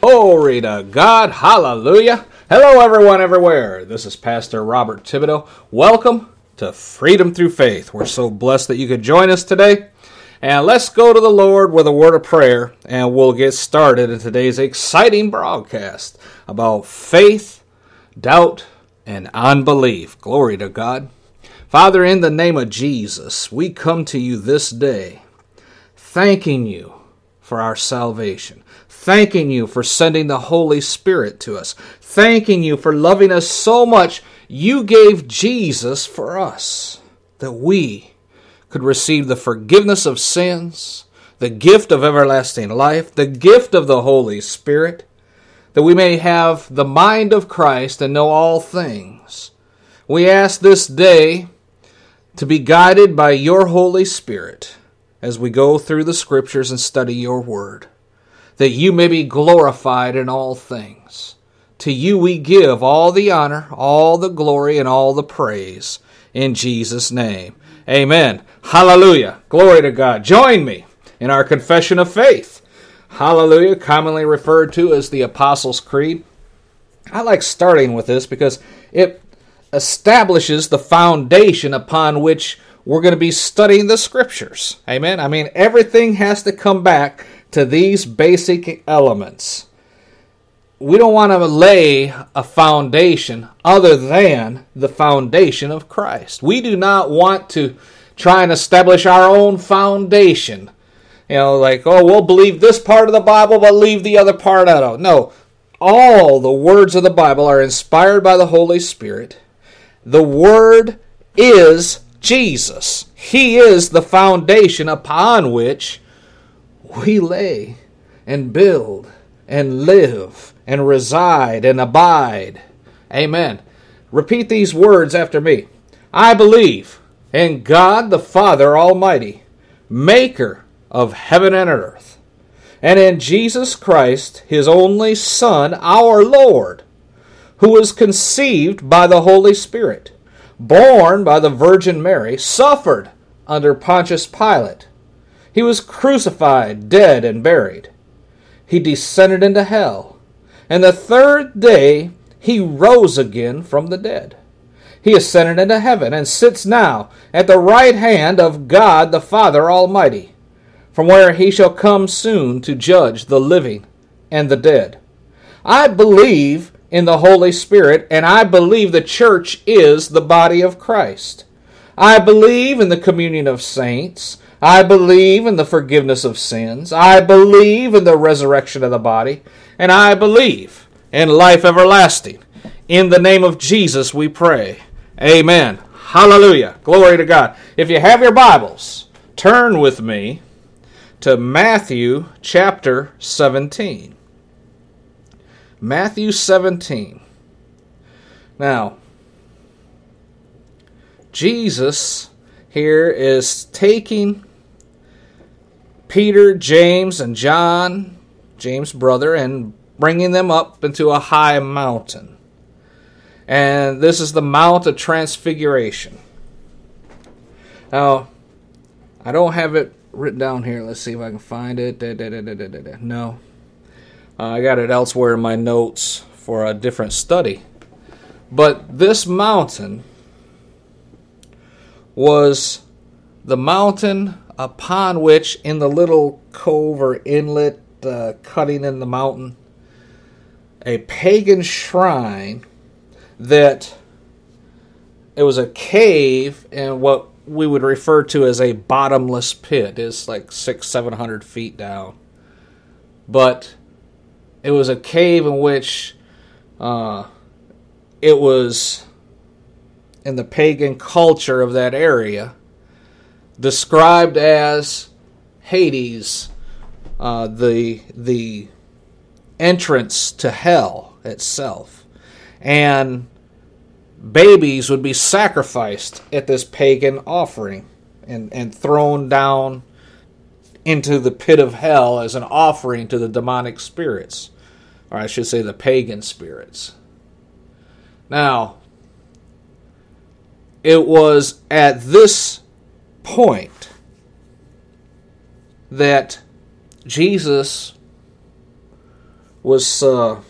Glory to God. Hallelujah. Hello, everyone, everywhere. This is Pastor Robert Thibodeau. Welcome to Freedom Through Faith. We're so blessed that you could join us today. And let's go to the Lord with a word of prayer, and we'll get started in today's exciting broadcast about faith, doubt, and unbelief. Glory to God. Father, in the name of Jesus, we come to you this day thanking you for our salvation thanking you for sending the Holy Spirit to us, thanking you for loving us so much you gave Jesus for us, that we could receive the forgiveness of sins, the gift of everlasting life, the gift of the Holy Spirit, that we may have the mind of Christ and know all things. We ask this day to be guided by your Holy Spirit as we go through the Scriptures and study your Word that you may be glorified in all things. To you we give all the honor, all the glory, and all the praise. In Jesus' name. Amen. Hallelujah. Glory to God. Join me in our confession of faith. Hallelujah, commonly referred to as the Apostles' Creed. I like starting with this because it establishes the foundation upon which we're going to be studying the scriptures. Amen. I mean, everything has to come back to these basic elements. We don't want to lay a foundation other than the foundation of Christ. We do not want to try and establish our own foundation. You know, like, oh, we'll believe this part of the Bible, but leave the other part out. Oh, no, all the words of the Bible are inspired by the Holy Spirit. The Word is Jesus. He is the foundation upon which we lay and build and live and reside and abide. Amen. Repeat these words after me. I believe in God the Father Almighty, maker of heaven and earth, and in Jesus Christ, his only Son, our Lord, who was conceived by the Holy Spirit, born by the Virgin Mary, suffered under Pontius Pilate he was crucified, dead, and buried. He descended into hell. And the third day he rose again from the dead. He ascended into heaven and sits now at the right hand of God the Father Almighty, from where he shall come soon to judge the living and the dead. I believe in the Holy Spirit, and I believe the church is the body of Christ. I believe in the communion of saints. I believe in the forgiveness of sins. I believe in the resurrection of the body. And I believe in life everlasting. In the name of Jesus we pray. Amen. Hallelujah. Glory to God. If you have your Bibles, turn with me to Matthew chapter 17. Matthew 17. Now, Jesus here is taking Peter, James, and John, James' brother, and bringing them up into a high mountain. And this is the Mount of Transfiguration. Now, I don't have it written down here. Let's see if I can find it. Da, da, da, no. Uh, I got it elsewhere in my notes for a different study. But this mountain was the mountain upon which, in the little cove or inlet uh, cutting in the mountain, a pagan shrine that it was a cave and what we would refer to as a bottomless pit is like six, seven hundred feet down. But it was a cave in which uh, it was in the pagan culture of that area described as Hades, uh, the the entrance to hell itself, and babies would be sacrificed at this pagan offering and, and thrown down into the pit of hell as an offering to the demonic spirits, or I should say the pagan spirits. Now, it was at this point that Jesus was uh,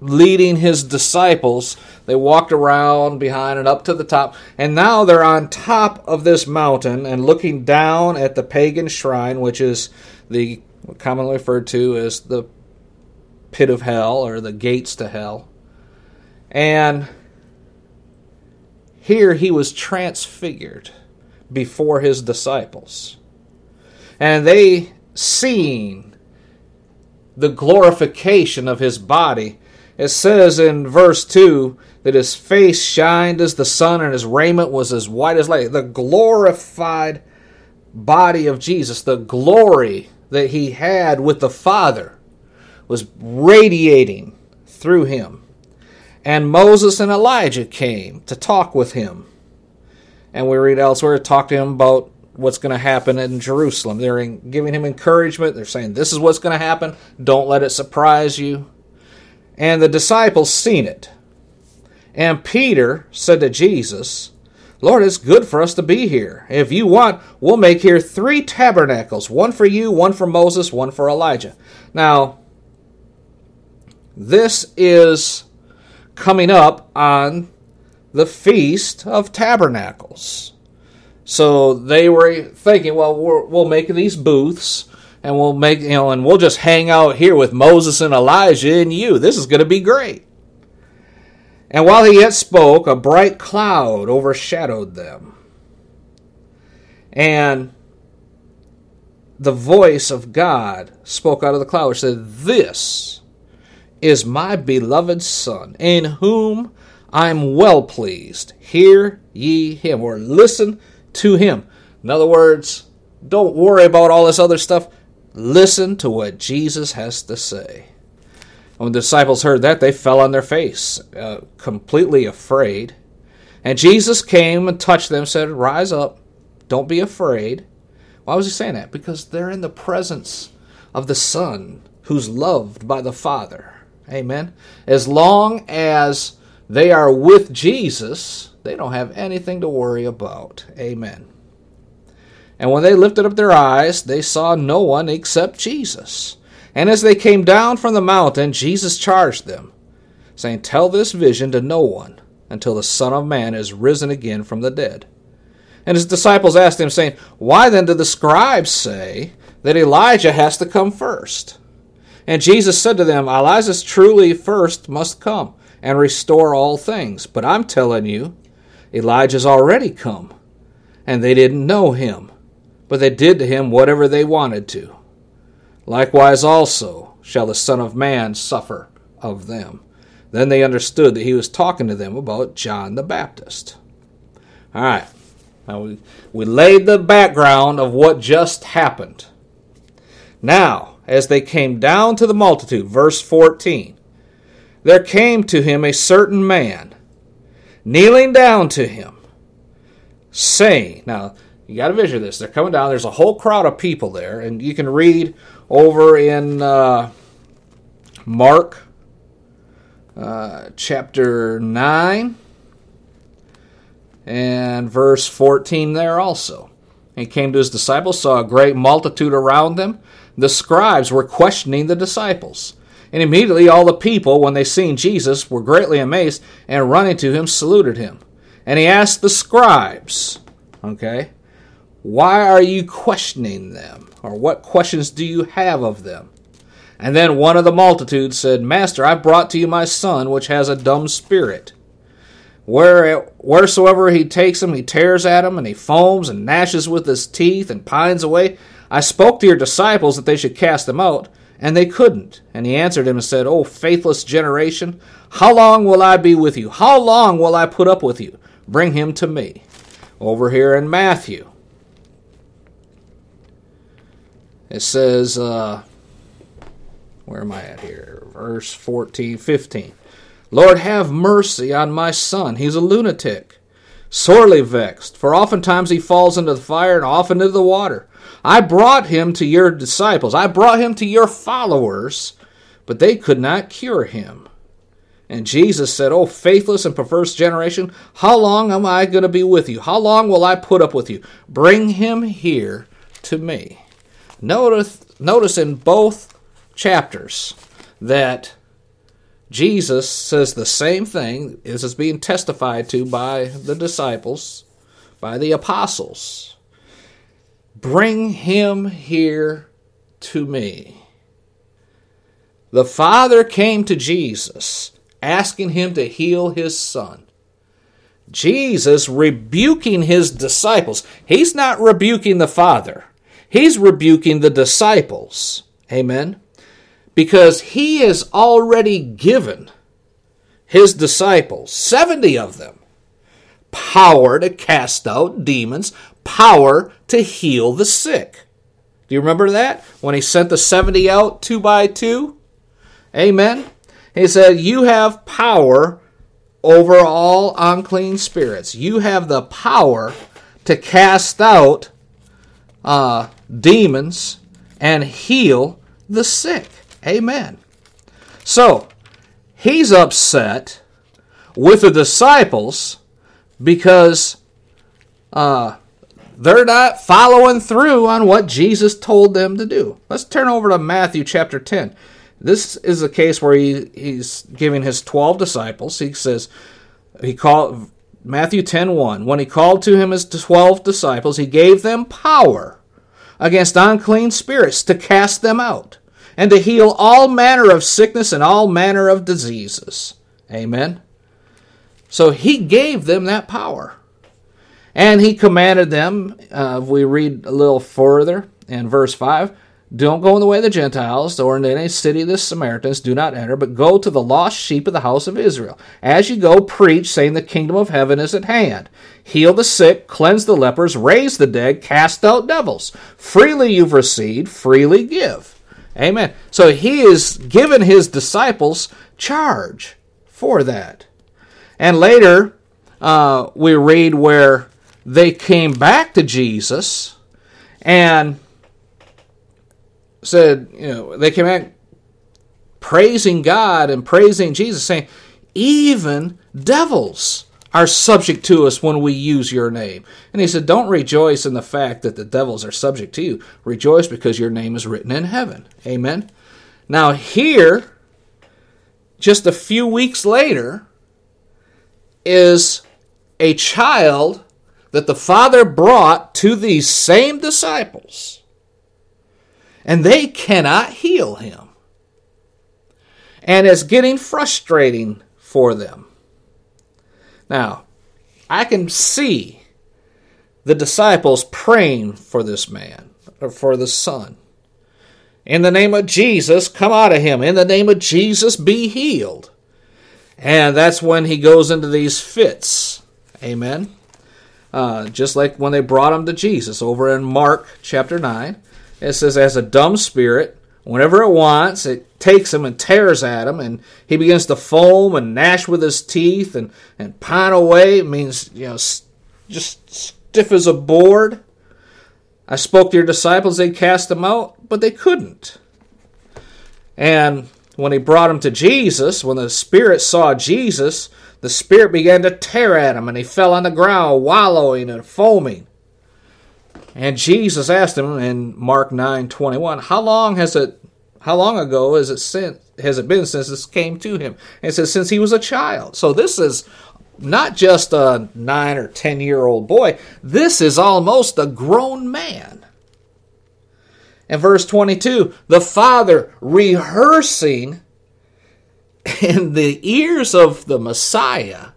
leading his disciples. They walked around behind and up to the top, and now they're on top of this mountain and looking down at the pagan shrine, which is the commonly referred to as the pit of hell or the gates to hell. And here he was transfigured before his disciples. And they seeing the glorification of his body it says in verse 2 that his face shined as the sun and his raiment was as white as light. The glorified body of Jesus, the glory that he had with the Father, was radiating through him. And Moses and Elijah came to talk with him. And we read elsewhere, talk to him about what's going to happen in Jerusalem. They're giving him encouragement. They're saying, This is what's going to happen. Don't let it surprise you. And the disciples seen it. And Peter said to Jesus, Lord, it's good for us to be here. If you want, we'll make here three tabernacles one for you, one for Moses, one for Elijah. Now, this is coming up on the Feast of Tabernacles. So they were thinking, well, we will make these booths and we'll make you know and we'll just hang out here with Moses and Elijah and you. This is going to be great. And while he yet spoke, a bright cloud overshadowed them. And the voice of God spoke out of the cloud, which said, This is my beloved Son, in whom I'm well pleased. Hear ye him, or listen to him. In other words, don't worry about all this other stuff. Listen to what Jesus has to say. When the disciples heard that, they fell on their face, uh, completely afraid. And Jesus came and touched them, said, Rise up, don't be afraid. Why was he saying that? Because they're in the presence of the Son who's loved by the Father. Amen. As long as they are with Jesus, they don't have anything to worry about. Amen. And when they lifted up their eyes, they saw no one except Jesus. And as they came down from the mountain, Jesus charged them, saying, Tell this vision to no one until the Son of Man is risen again from the dead. And his disciples asked him, saying, Why then do the scribes say that Elijah has to come first? And Jesus said to them, Elijah truly first must come and restore all things. But I'm telling you, Elijah's already come, and they didn't know him but they did to him whatever they wanted to. Likewise also shall the Son of Man suffer of them. Then they understood that he was talking to them about John the Baptist. All right. Now we, we laid the background of what just happened. Now, as they came down to the multitude, verse 14, there came to him a certain man, kneeling down to him, saying, Now, you got to vision this. They're coming down. There's a whole crowd of people there, and you can read over in uh, Mark uh, chapter nine. And verse 14 there also. He came to his disciples, saw a great multitude around them. The scribes were questioning the disciples. And immediately all the people, when they seen Jesus, were greatly amazed, and running to him, saluted him. And he asked the scribes, okay, why are you questioning them? Or what questions do you have of them? And then one of the multitude said, Master, I brought to you my son, which has a dumb spirit. Where, wheresoever he takes him, he tears at him, and he foams and gnashes with his teeth and pines away. I spoke to your disciples that they should cast him out, and they couldn't. And he answered him and said, O faithless generation, how long will I be with you? How long will I put up with you? Bring him to me. Over here in Matthew, it says, uh, where am I at here? Verse 14, 15. Lord, have mercy on my son. He's a lunatic, sorely vexed, for oftentimes he falls into the fire and often into the water. I brought him to your disciples, I brought him to your followers, but they could not cure him. And Jesus said, Oh, faithless and perverse generation, how long am I going to be with you? How long will I put up with you? Bring him here to me. Notice, notice in both chapters that Jesus says the same thing as is being testified to by the disciples, by the apostles. Bring him here to me. The Father came to Jesus asking him to heal his son. Jesus rebuking his disciples. He's not rebuking the Father, he's rebuking the disciples. Amen because he has already given his disciples, 70 of them, power to cast out demons, power to heal the sick. Do you remember that? When he sent the 70 out two by two? Amen. He said, You have power over all unclean spirits. You have the power to cast out uh, demons and heal the sick. Amen. So, he's upset with the disciples because uh, they're not following through on what Jesus told them to do. Let's turn over to Matthew chapter 10. This is a case where he, he's giving his 12 disciples. He says, he called Matthew 10 1. When he called to him his 12 disciples, he gave them power against unclean spirits to cast them out and to heal all manner of sickness and all manner of diseases. Amen. So he gave them that power. And he commanded them, uh, if we read a little further in verse 5, don't go in the way of the Gentiles, or in any city of the Samaritans, do not enter, but go to the lost sheep of the house of Israel. As you go, preach, saying the kingdom of heaven is at hand. Heal the sick, cleanse the lepers, raise the dead, cast out devils. Freely you've received, freely give. Amen. So he is given his disciples charge for that. And later, uh, we read where they came back to Jesus and said, you know, they came back praising God and praising Jesus, saying, even devils are subject to us when we use your name. And he said, Don't rejoice in the fact that the devils are subject to you. Rejoice because your name is written in heaven. Amen. Now, here, just a few weeks later, is a child that the Father brought to these same disciples, and they cannot heal him. And it's getting frustrating for them. Now, I can see the disciples praying for this man, or for the son. In the name of Jesus, come out of him. In the name of Jesus, be healed. And that's when he goes into these fits. Amen. Uh, just like when they brought him to Jesus over in Mark chapter 9. It says, As a dumb spirit, whenever it wants, it takes him and tears at him, and he begins to foam and gnash with his teeth and, and pine away. It means, you know, just stiff as a board. I spoke to your disciples, they cast him out, but they couldn't. And when he brought him to Jesus, when the Spirit saw Jesus, the Spirit began to tear at him, and he fell on the ground, wallowing and foaming. And Jesus asked him in Mark nine twenty one, How long has it how long ago has it since has it been since this came to him? And it says since he was a child. So this is not just a nine or ten year old boy, this is almost a grown man. And verse 22 the father rehearsing in the ears of the Messiah,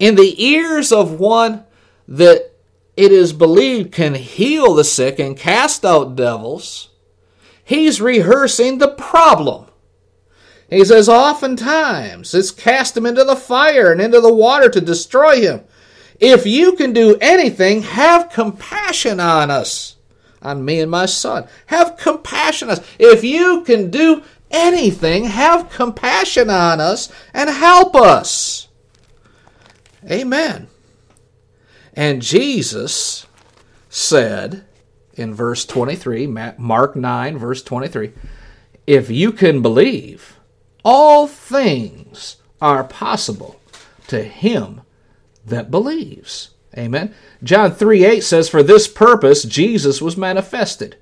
in the ears of one that it is believed can heal the sick and cast out devils, he's rehearsing the problem. He says, oftentimes it's cast him into the fire and into the water to destroy him. If you can do anything, have compassion on us, on me and my son. Have compassion on us. If you can do anything, have compassion on us and help us. Amen. And Jesus said in verse 23, Mark 9, verse 23, if you can believe, all things are possible to him that believes. Amen. John 3 8 says, For this purpose Jesus was manifested.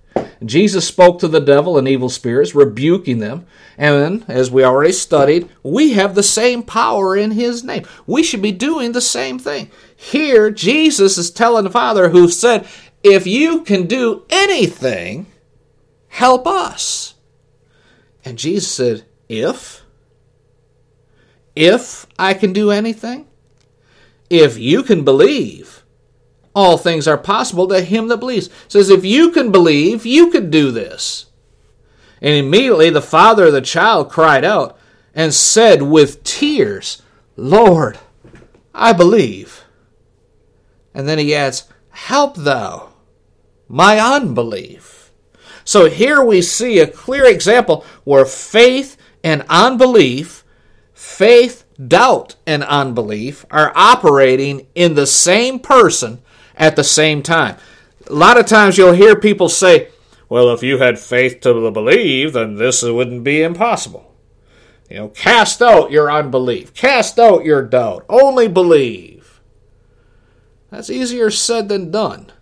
Jesus spoke to the devil and evil spirits, rebuking them. And as we already studied, we have the same power in his name. We should be doing the same thing. Here, Jesus is telling the Father who said, If you can do anything, help us. And Jesus said, If? If I can do anything? If you can believe, all things are possible to him that believes. It says, if you can believe, you could do this. And immediately the father of the child cried out and said with tears, Lord, I believe. And then he adds, Help thou my unbelief. So here we see a clear example where faith and unbelief, faith, doubt, and unbelief are operating in the same person at the same time. A lot of times you'll hear people say, well, if you had faith to believe, then this wouldn't be impossible. You know, cast out your unbelief, cast out your doubt, only believe. That's easier said than done.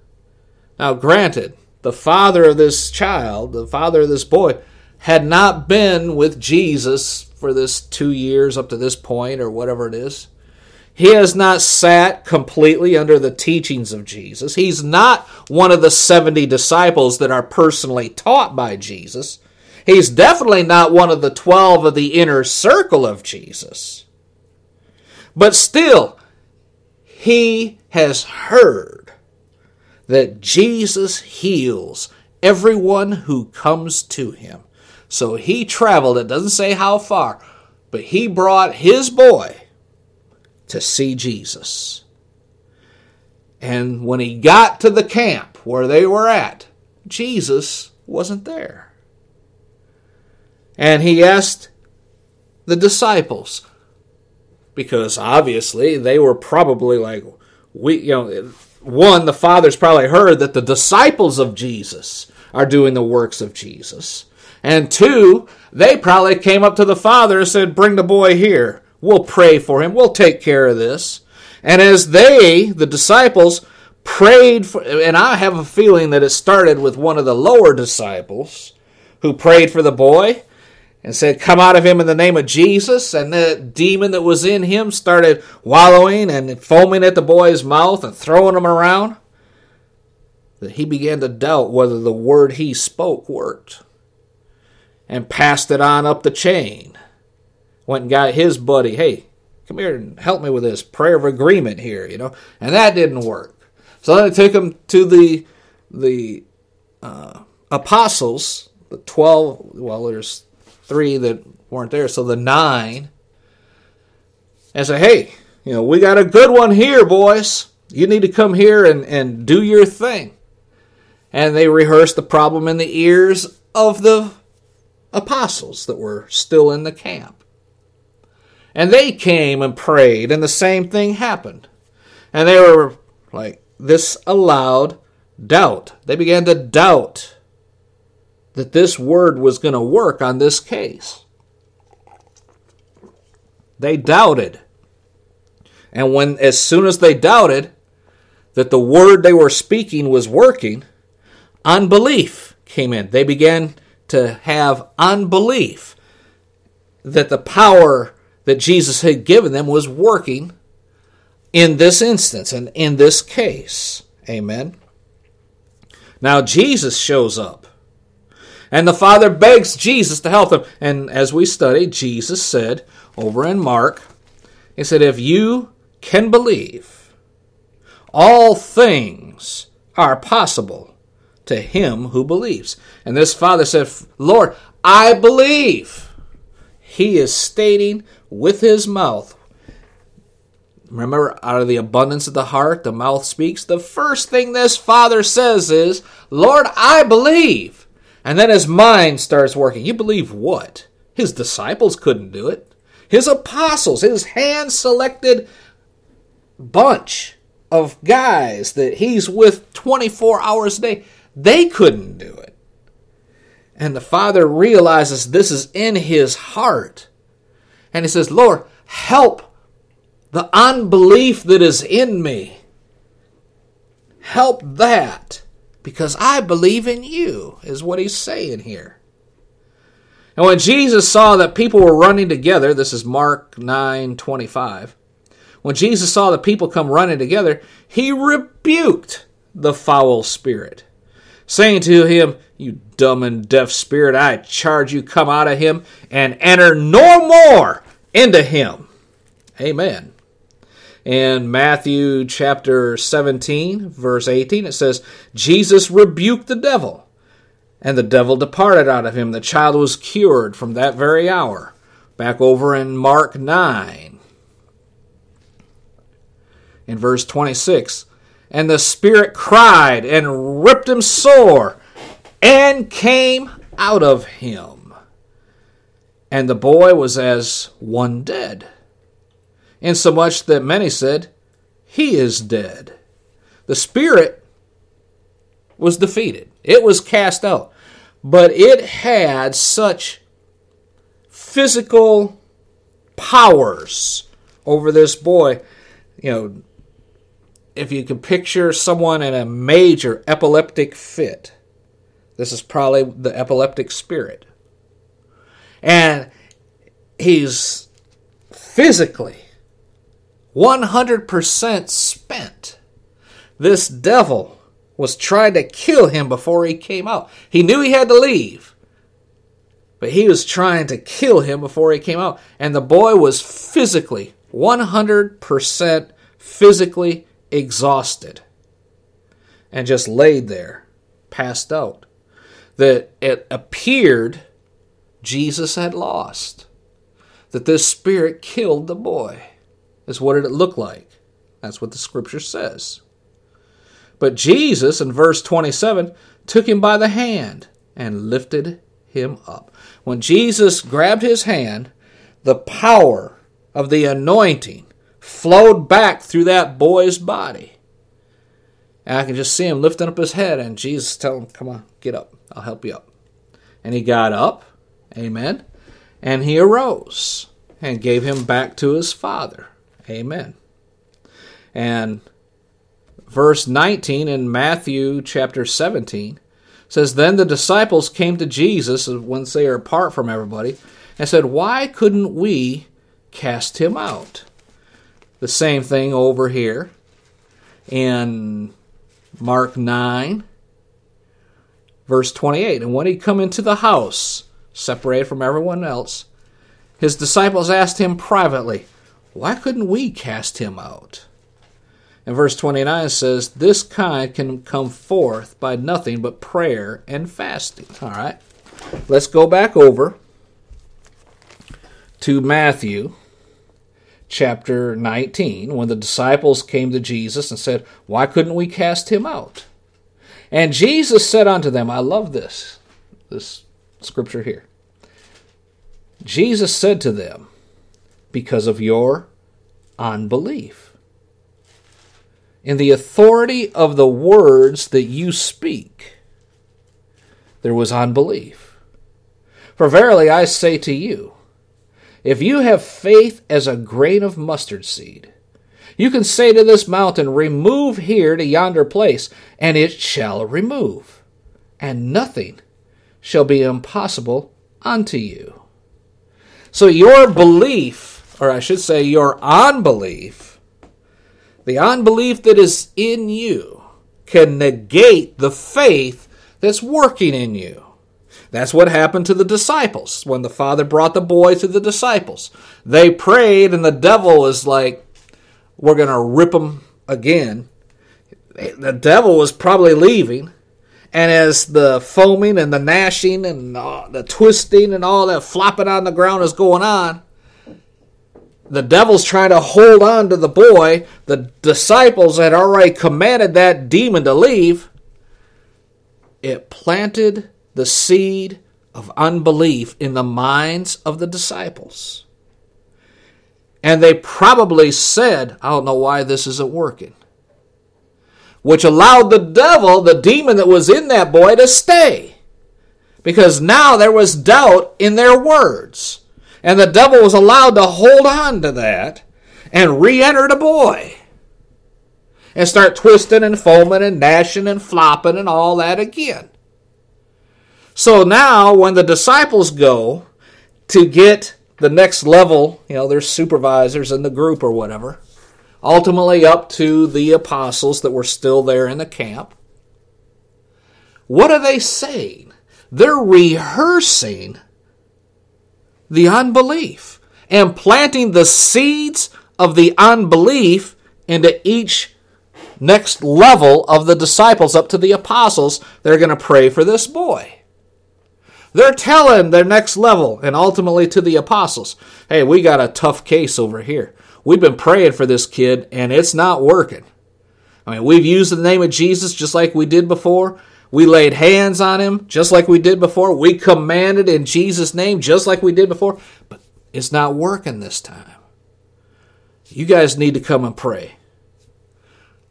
Now, granted, the father of this child, the father of this boy, had not been with Jesus for this two years up to this point, or whatever it is. He has not sat completely under the teachings of Jesus. He's not one of the 70 disciples that are personally taught by Jesus. He's definitely not one of the 12 of the inner circle of Jesus. But still, he has heard that Jesus heals everyone who comes to him. So he traveled, it doesn't say how far, but he brought his boy to see Jesus. And when he got to the camp where they were at, Jesus wasn't there. And he asked the disciples, because obviously they were probably like, we, you know, one, the Father's probably heard that the disciples of Jesus are doing the works of Jesus. And two, they probably came up to the Father and said, Bring the boy here. We'll pray for him. We'll take care of this. And as they, the disciples, prayed for, and I have a feeling that it started with one of the lower disciples who prayed for the boy and said, Come out of him in the name of Jesus. And the demon that was in him started wallowing and foaming at the boy's mouth and throwing him around. That he began to doubt whether the word he spoke worked and passed it on up the chain went and got his buddy, hey, come here and help me with this prayer of agreement here, you know, and that didn't work. So then I took him to the the uh, apostles, the twelve. Well, there's three that weren't there, so the nine, and say, hey, you know, we got a good one here, boys. You need to come here and, and do your thing. And they rehearsed the problem in the ears of the apostles that were still in the camp. And they came and prayed, and the same thing happened. And they were like, this allowed doubt. They began to doubt that this word was going to work on this case. They doubted. And when as soon as they doubted that the word they were speaking was working, unbelief came in. They began to have unbelief that the power that Jesus had given them was working in this instance and in this case. Amen. Now Jesus shows up. And the Father begs Jesus to help them. And as we study, Jesus said over in Mark, He said, If you can believe, all things are possible to him who believes. And this father said, Lord, I believe. He is stating with his mouth. Remember, out of the abundance of the heart, the mouth speaks. The first thing this father says is, Lord, I believe. And then his mind starts working. You believe what? His disciples couldn't do it. His apostles, his hand selected bunch of guys that he's with 24 hours a day, they couldn't do it. And the father realizes this is in his heart. And he says, Lord, help the unbelief that is in me. Help that because I believe in you, is what he's saying here. And when Jesus saw that people were running together, this is Mark 9 25. When Jesus saw the people come running together, he rebuked the foul spirit, saying to him, You dumb and deaf spirit, I charge you, come out of him and enter no more into him. Amen. In Matthew chapter 17, verse 18, it says, Jesus rebuked the devil, and the devil departed out of him. The child was cured from that very hour. Back over in Mark 9, in verse 26. And the Spirit cried and ripped him sore and came out of him. And the boy was as one dead, insomuch that many said, He is dead. The Spirit was defeated, it was cast out, but it had such physical powers over this boy. You know, if you can picture someone in a major epileptic fit, this is probably the epileptic spirit. And he's physically 100% spent. This devil was trying to kill him before he came out. He knew he had to leave, but he was trying to kill him before he came out. And the boy was physically 100% physically exhausted and just laid there, passed out. That it appeared Jesus had lost. That this spirit killed the boy. Is what did it look like? That's what the scripture says. But Jesus, in verse 27, took him by the hand and lifted him up. When Jesus grabbed his hand, the power of the anointing flowed back through that boy's body. And I can just see him lifting up his head, and Jesus telling him, Come on, get up. I'll help you up. And he got up, amen, and he arose and gave him back to his father, amen. And verse 19 in Matthew chapter 17 says, Then the disciples came to Jesus once they are apart from everybody and said, Why couldn't we cast him out? The same thing over here in Mark 9, verse 28. And when he come into the house, separated from everyone else, his disciples asked him privately, Why couldn't we cast him out? And verse 29 says, This kind can come forth by nothing but prayer and fasting. All right. Let's go back over to Matthew chapter 19 when the disciples came to Jesus and said, Why couldn't we cast him out? And Jesus said unto them, I love this, this scripture here. Jesus said to them, Because of your unbelief. In the authority of the words that you speak, there was unbelief. For verily I say to you, If you have faith as a grain of mustard seed, you can say to this mountain, Remove here to yonder place, and it shall remove, and nothing shall be impossible unto you. So your belief, or I should say your unbelief, the unbelief that is in you, can negate the faith that's working in you. That's what happened to the disciples when the Father brought the boy to the disciples. They prayed, and the devil was like, We're going to rip them again. The devil was probably leaving. And as the foaming and the gnashing and uh, the twisting and all that flopping on the ground is going on, the devil's trying to hold on to the boy. The disciples had already commanded that demon to leave. It planted the seed of unbelief in the minds of the disciples. And they probably said, I don't know why this isn't working. Which allowed the devil, the demon that was in that boy, to stay. Because now there was doubt in their words. And the devil was allowed to hold on to that and re enter the boy. And start twisting and foaming and gnashing and flopping and all that again. So now, when the disciples go to get the next level, you know, their supervisors in the group or whatever, ultimately up to the apostles that were still there in the camp, what are they saying? They're rehearsing the unbelief and planting the seeds of the unbelief into each next level of the disciples up to the apostles. They're going to pray for this boy. They're telling their next level and ultimately to the apostles, hey, we got a tough case over here. We've been praying for this kid and it's not working. I mean, we've used the name of Jesus just like we did before. We laid hands on him just like we did before. We commanded in Jesus' name just like we did before. But it's not working this time. You guys need to come and pray.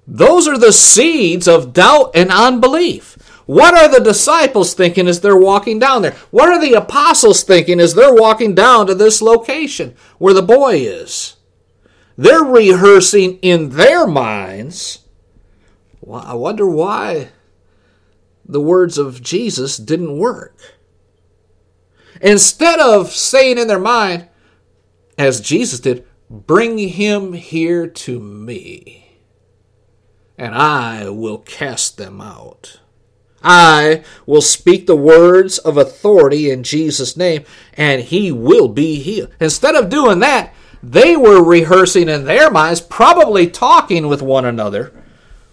Those are the seeds of doubt and unbelief. What are the disciples thinking as they're walking down there? What are the apostles thinking as they're walking down to this location where the boy is? They're rehearsing in their minds. Well, I wonder why the words of Jesus didn't work. Instead of saying in their mind, as Jesus did, bring him here to me, and I will cast them out. I will speak the words of authority in Jesus' name, and he will be healed. Instead of doing that, they were rehearsing in their minds, probably talking with one another.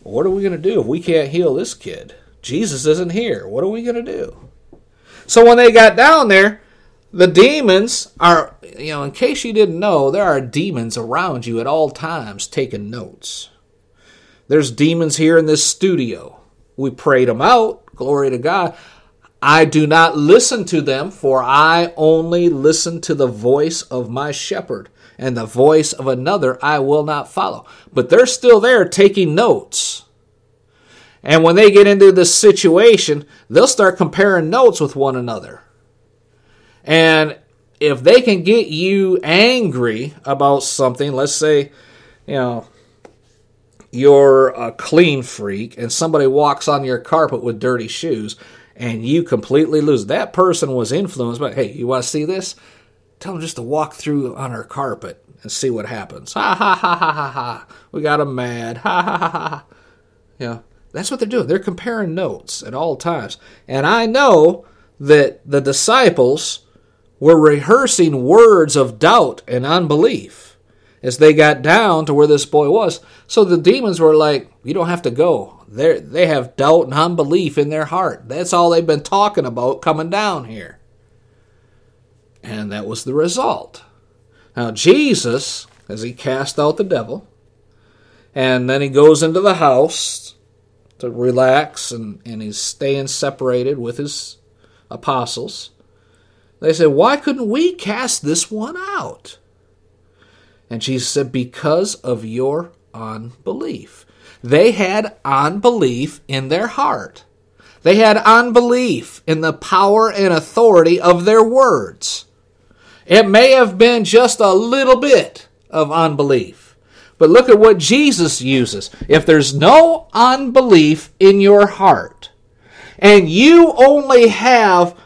What are we going to do if we can't heal this kid? Jesus isn't here. What are we going to do? So when they got down there, the demons are, you know, in case you didn't know, there are demons around you at all times taking notes. There's demons here in this studio we prayed them out. Glory to God. I do not listen to them, for I only listen to the voice of my shepherd, and the voice of another I will not follow. But they're still there taking notes. And when they get into this situation, they'll start comparing notes with one another. And if they can get you angry about something, let's say, you know, you're a clean freak and somebody walks on your carpet with dirty shoes and you completely lose. That person was influenced by, hey, you want to see this? Tell them just to walk through on our carpet and see what happens. Ha ha ha ha ha ha. We got them mad. Ha ha ha ha. Yeah, that's what they're doing. They're comparing notes at all times. And I know that the disciples were rehearsing words of doubt and unbelief as they got down to where this boy was. So the demons were like, You don't have to go. They they have doubt and unbelief in their heart. That's all they've been talking about coming down here. And that was the result. Now, Jesus, as he cast out the devil, and then he goes into the house to relax, and, and he's staying separated with his apostles. They said, Why couldn't we cast this one out? And Jesus said, Because of your unbelief. They had unbelief in their heart. They had unbelief in the power and authority of their words. It may have been just a little bit of unbelief. But look at what Jesus uses. If there's no unbelief in your heart, and you only have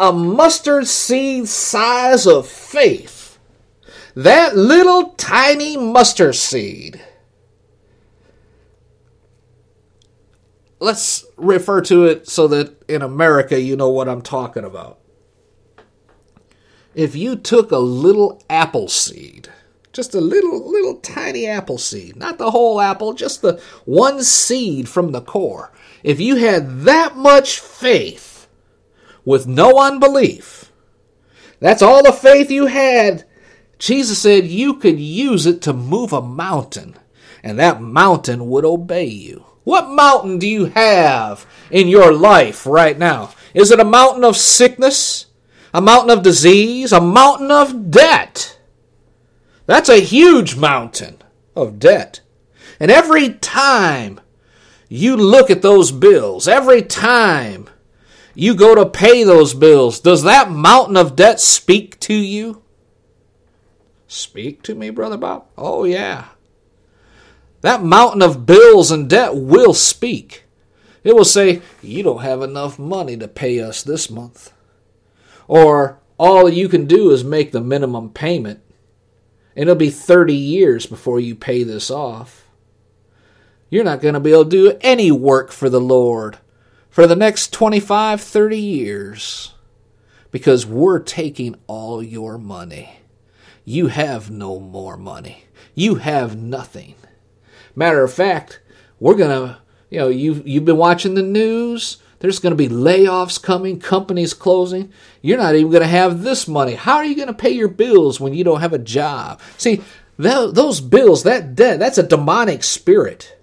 a mustard seed size of faith, that little tiny mustard seed, let's refer to it so that in America you know what I'm talking about. If you took a little apple seed, just a little little tiny apple seed, not the whole apple, just the one seed from the core. If you had that much faith with no unbelief, that's all the faith you had. Jesus said you could use it to move a mountain, and that mountain would obey you. What mountain do you have in your life right now? Is it a mountain of sickness? A mountain of disease? A mountain of debt? That's a huge mountain of debt. And every time you look at those bills, every time you go to pay those bills, does that mountain of debt speak to you? Speak to me, Brother Bob? Oh, yeah. That mountain of bills and debt will speak. It will say, You don't have enough money to pay us this month. Or, All you can do is make the minimum payment, it'll be 30 years before you pay this off. You're not going to be able to do any work for the Lord for the next 25, 30 years because we're taking all your money. You have no more money. You have nothing. Matter of fact, we're gonna, you know, you you've been watching the news. There's going to be layoffs coming, companies closing. You're not even going to have this money. How are you going to pay your bills when you don't have a job? See, those bills, that debt, that's a demonic spirit.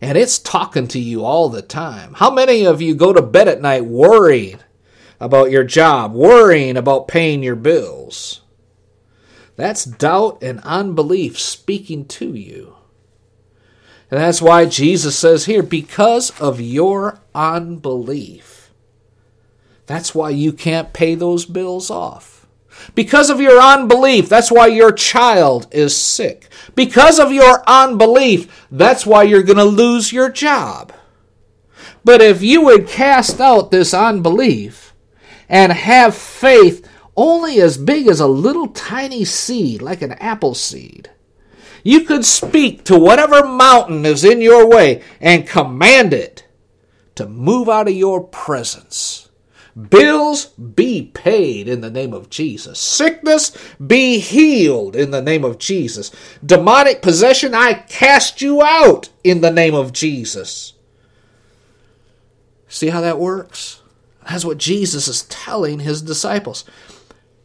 And it's talking to you all the time. How many of you go to bed at night worrying about your job, worrying about paying your bills? That's doubt and unbelief speaking to you. And that's why Jesus says here, because of your unbelief. That's why you can't pay those bills off. Because of your unbelief, that's why your child is sick. Because of your unbelief, that's why you're going to lose your job. But if you would cast out this unbelief and have faith only as big as a little tiny seed, like an apple seed, you could speak to whatever mountain is in your way and command it to move out of your presence. Bills be paid in the name of Jesus. Sickness be healed in the name of Jesus. Demonic possession, I cast you out in the name of Jesus. See how that works? That's what Jesus is telling his disciples.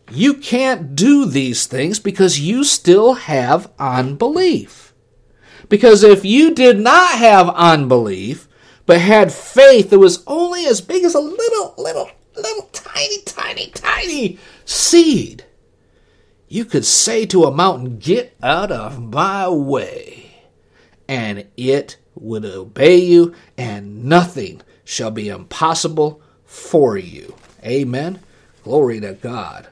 You can't do these things because you still have unbelief. Because if you did not have unbelief, but had faith that was only as big as a little, little, little tiny, tiny, tiny seed, you could say to a mountain, Get out of my way, and it would obey you, and nothing shall be impossible for you. Amen. Glory to God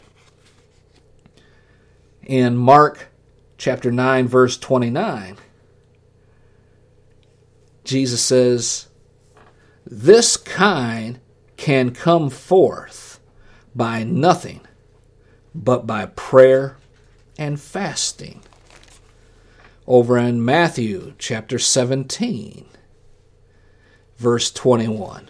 in Mark chapter 9, verse 29, Jesus says, This kind can come forth by nothing but by prayer and fasting. Over in Matthew chapter 17, verse 21.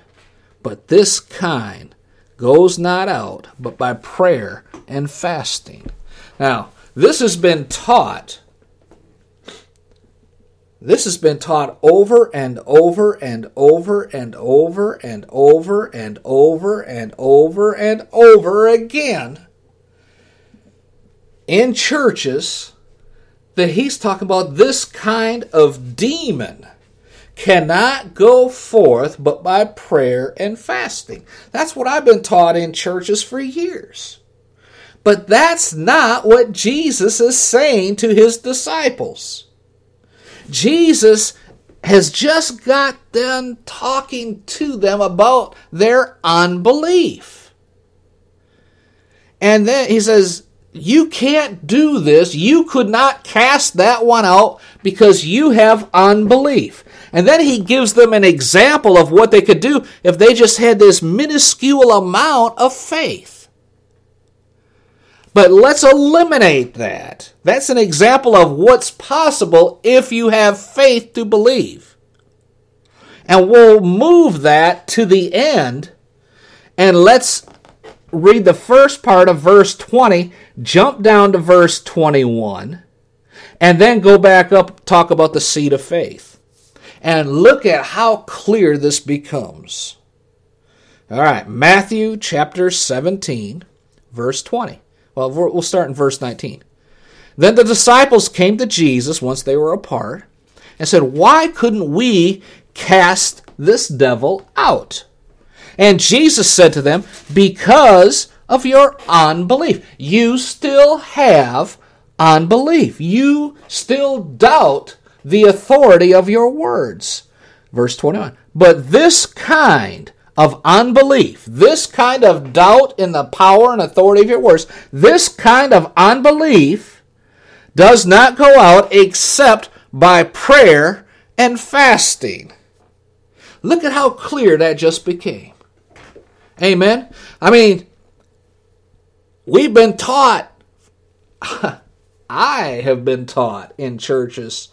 But this kind goes not out but by prayer and fasting. Now, this has been taught. This has been taught over and over and over and over and over and over and over and over again in churches that he's talking about this kind of demon cannot go forth but by prayer and fasting. That's what I've been taught in churches for years. But that's not what Jesus is saying to his disciples. Jesus has just got done talking to them about their unbelief. And then he says, you can't do this. You could not cast that one out because you have unbelief. And then he gives them an example of what they could do if they just had this minuscule amount of faith. But let's eliminate that. That's an example of what's possible if you have faith to believe. And we'll move that to the end and let's read the first part of verse 20, jump down to verse 21, and then go back up, talk about the seed of faith and look at how clear this becomes. All right, Matthew chapter 17, verse 20. Well, we'll start in verse 19. Then the disciples came to Jesus once they were apart and said, Why couldn't we cast this devil out? And Jesus said to them, Because of your unbelief. You still have unbelief. You still doubt the authority of your words. Verse 21. But this kind of unbelief, this kind of doubt in the power and authority of your words, this kind of unbelief does not go out except by prayer and fasting. Look at how clear that just became. Amen. I mean, we've been taught, I have been taught in churches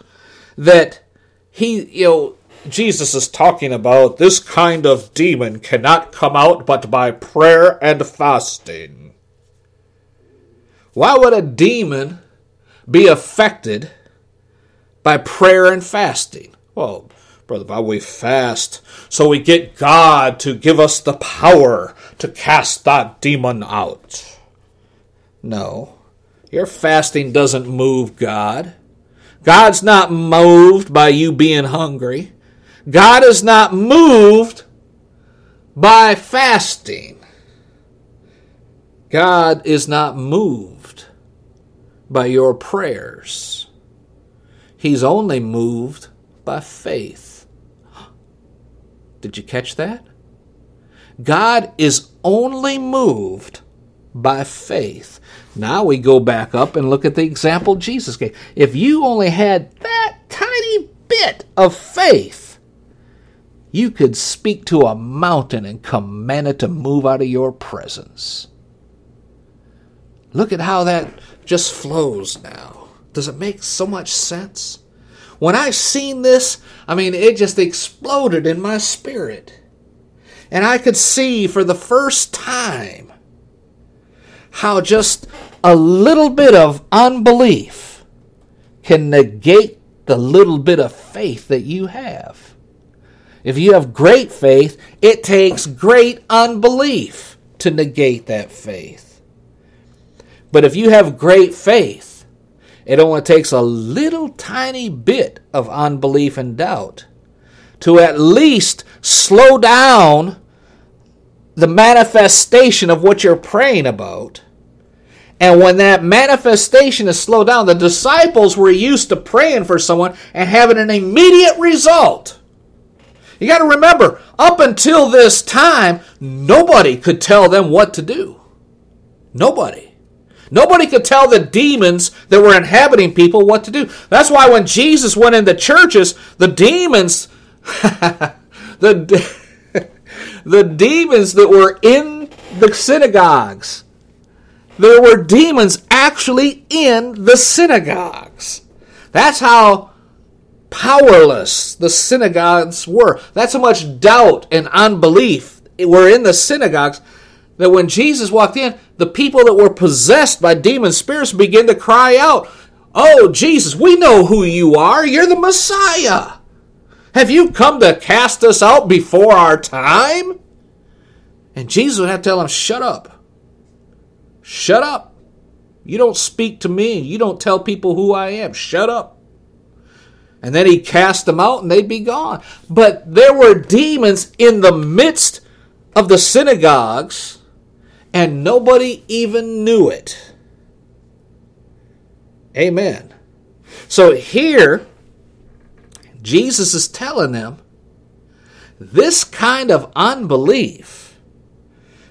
that he, you know, Jesus is talking about this kind of demon cannot come out but by prayer and fasting. Why would a demon be affected by prayer and fasting? Well, Brother Bob, we fast so we get God to give us the power to cast that demon out. No, your fasting doesn't move God. God's not moved by you being hungry. God is not moved by fasting. God is not moved by your prayers. He's only moved by faith. Did you catch that? God is only moved by faith. Now we go back up and look at the example Jesus gave. If you only had that tiny bit of faith, you could speak to a mountain and command it to move out of your presence. Look at how that just flows now. Does it make so much sense? When I've seen this, I mean, it just exploded in my spirit. And I could see for the first time how just a little bit of unbelief can negate the little bit of faith that you have. If you have great faith, it takes great unbelief to negate that faith. But if you have great faith, it only takes a little tiny bit of unbelief and doubt to at least slow down the manifestation of what you're praying about. And when that manifestation is slowed down, the disciples were used to praying for someone and having an immediate result. You got to remember, up until this time, nobody could tell them what to do. Nobody. Nobody could tell the demons that were inhabiting people what to do. That's why when Jesus went into churches, the demons, the the demons that were in the synagogues. There were demons actually in the synagogues. That's how powerless the synagogues were. That's how much doubt and unbelief were in the synagogues that when Jesus walked in, the people that were possessed by demon spirits began to cry out, Oh, Jesus, we know who you are. You're the Messiah. Have you come to cast us out before our time? And Jesus would have to tell them, Shut up. Shut up. You don't speak to me. You don't tell people who I am. Shut up. And then he cast them out and they'd be gone. But there were demons in the midst of the synagogues and nobody even knew it. Amen. So here, Jesus is telling them this kind of unbelief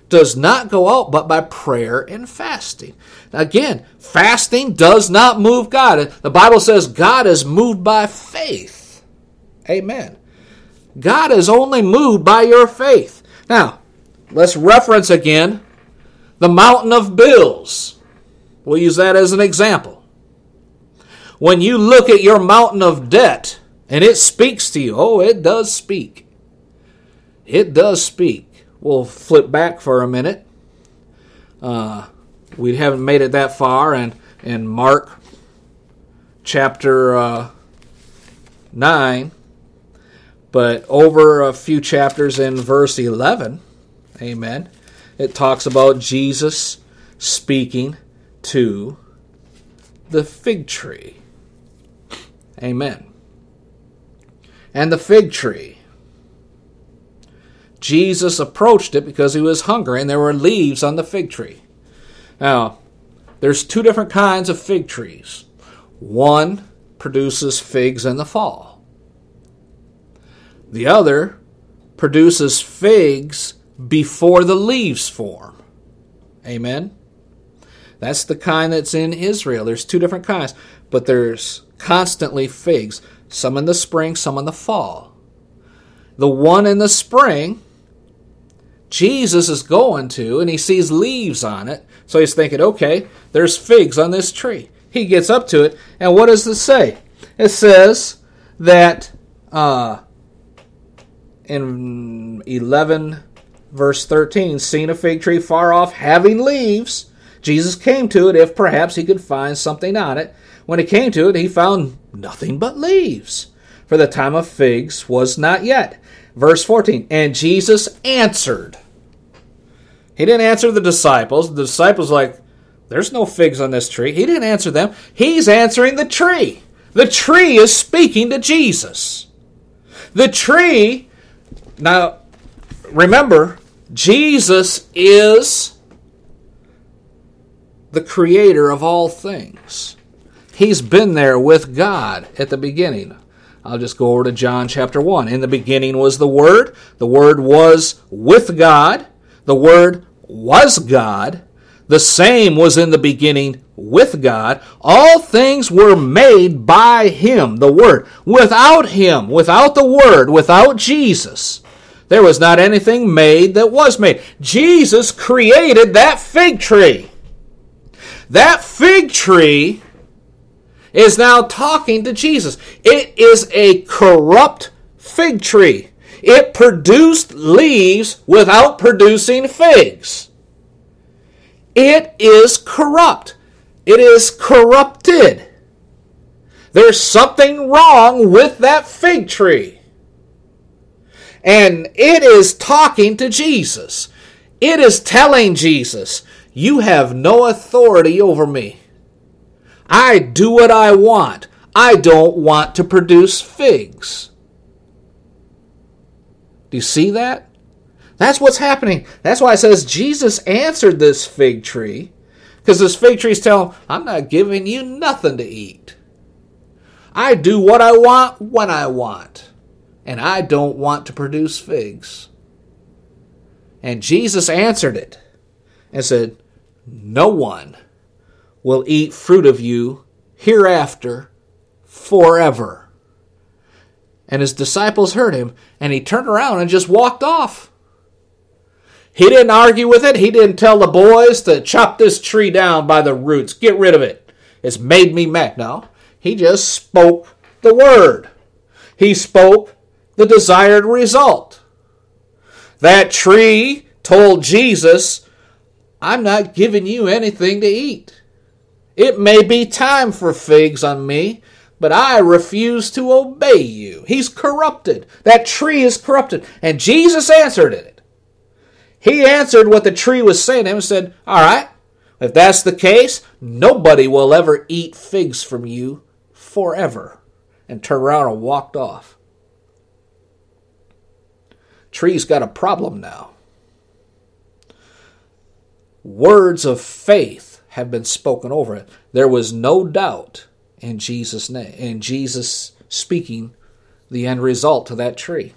does not go out but by prayer and fasting. Again, fasting does not move God. The Bible says God is moved by faith. Amen. God is only moved by your faith. Now, let's reference again the mountain of bills. We'll use that as an example. When you look at your mountain of debt and it speaks to you, oh, it does speak. It does speak. We'll flip back for a minute. Uh, we haven't made it that far, and in Mark chapter uh, 9, but over a few chapters in verse 11, amen, it talks about Jesus speaking to the fig tree. Amen. And the fig tree. Jesus approached it because he was hungry and there were leaves on the fig tree. Now, there's two different kinds of fig trees. One produces figs in the fall. The other produces figs before the leaves form. Amen. That's the kind that's in Israel. There's two different kinds, but there's constantly figs, some in the spring, some in the fall. The one in the spring, Jesus is going to, and he sees leaves on it. So he's thinking, okay, there's figs on this tree. He gets up to it, and what does it say? It says that uh, in 11 verse 13, seeing a fig tree far off having leaves, Jesus came to it if perhaps he could find something on it. When he came to it, he found nothing but leaves, for the time of figs was not yet. Verse 14, and Jesus answered. He didn't answer the disciples. The disciples like, there's no figs on this tree. He didn't answer them. He's answering the tree. The tree is speaking to Jesus. The tree, now remember, Jesus is the creator of all things. He's been there with God at the beginning. I'll just go over to John chapter 1. In the beginning was the Word. The Word was with God. The Word was God. The same was in the beginning with God. All things were made by Him, the Word. Without Him, without the Word, without Jesus, there was not anything made that was made. Jesus created that fig tree. That fig tree is now talking to Jesus. It is a corrupt fig tree. It produced leaves without producing figs. It is corrupt. It is corrupted. There's something wrong with that fig tree. And it is talking to Jesus. It is telling Jesus, You have no authority over me. I do what I want. I don't want to produce figs. Do you see that? That's what's happening. That's why it says Jesus answered this fig tree. Because this fig tree is telling I'm not giving you nothing to eat. I do what I want when I want. And I don't want to produce figs. And Jesus answered it and said, No one will eat fruit of you hereafter forever. And his disciples heard him, and he turned around and just walked off. He didn't argue with it. He didn't tell the boys to chop this tree down by the roots, get rid of it. It's made me mad. No, he just spoke the word. He spoke the desired result. That tree told Jesus, I'm not giving you anything to eat. It may be time for figs on me, but I refuse to obey you. He's corrupted. That tree is corrupted. And Jesus answered it. He answered what the tree was saying to him and said, All right, if that's the case, nobody will ever eat figs from you forever. And turned around and walked off. Tree's got a problem now. Words of faith have been spoken over it. There was no doubt in Jesus' name, in Jesus speaking the end result to that tree.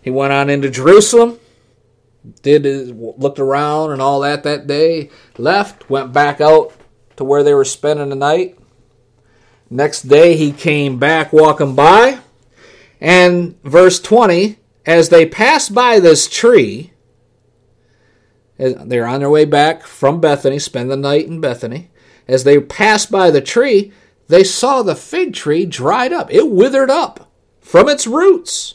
He went on into Jerusalem did his, looked around and all that that day, left, went back out to where they were spending the night. Next day he came back walking by, and verse 20, as they passed by this tree, they're on their way back from Bethany, spend the night in Bethany. As they passed by the tree, they saw the fig tree dried up. It withered up from its roots.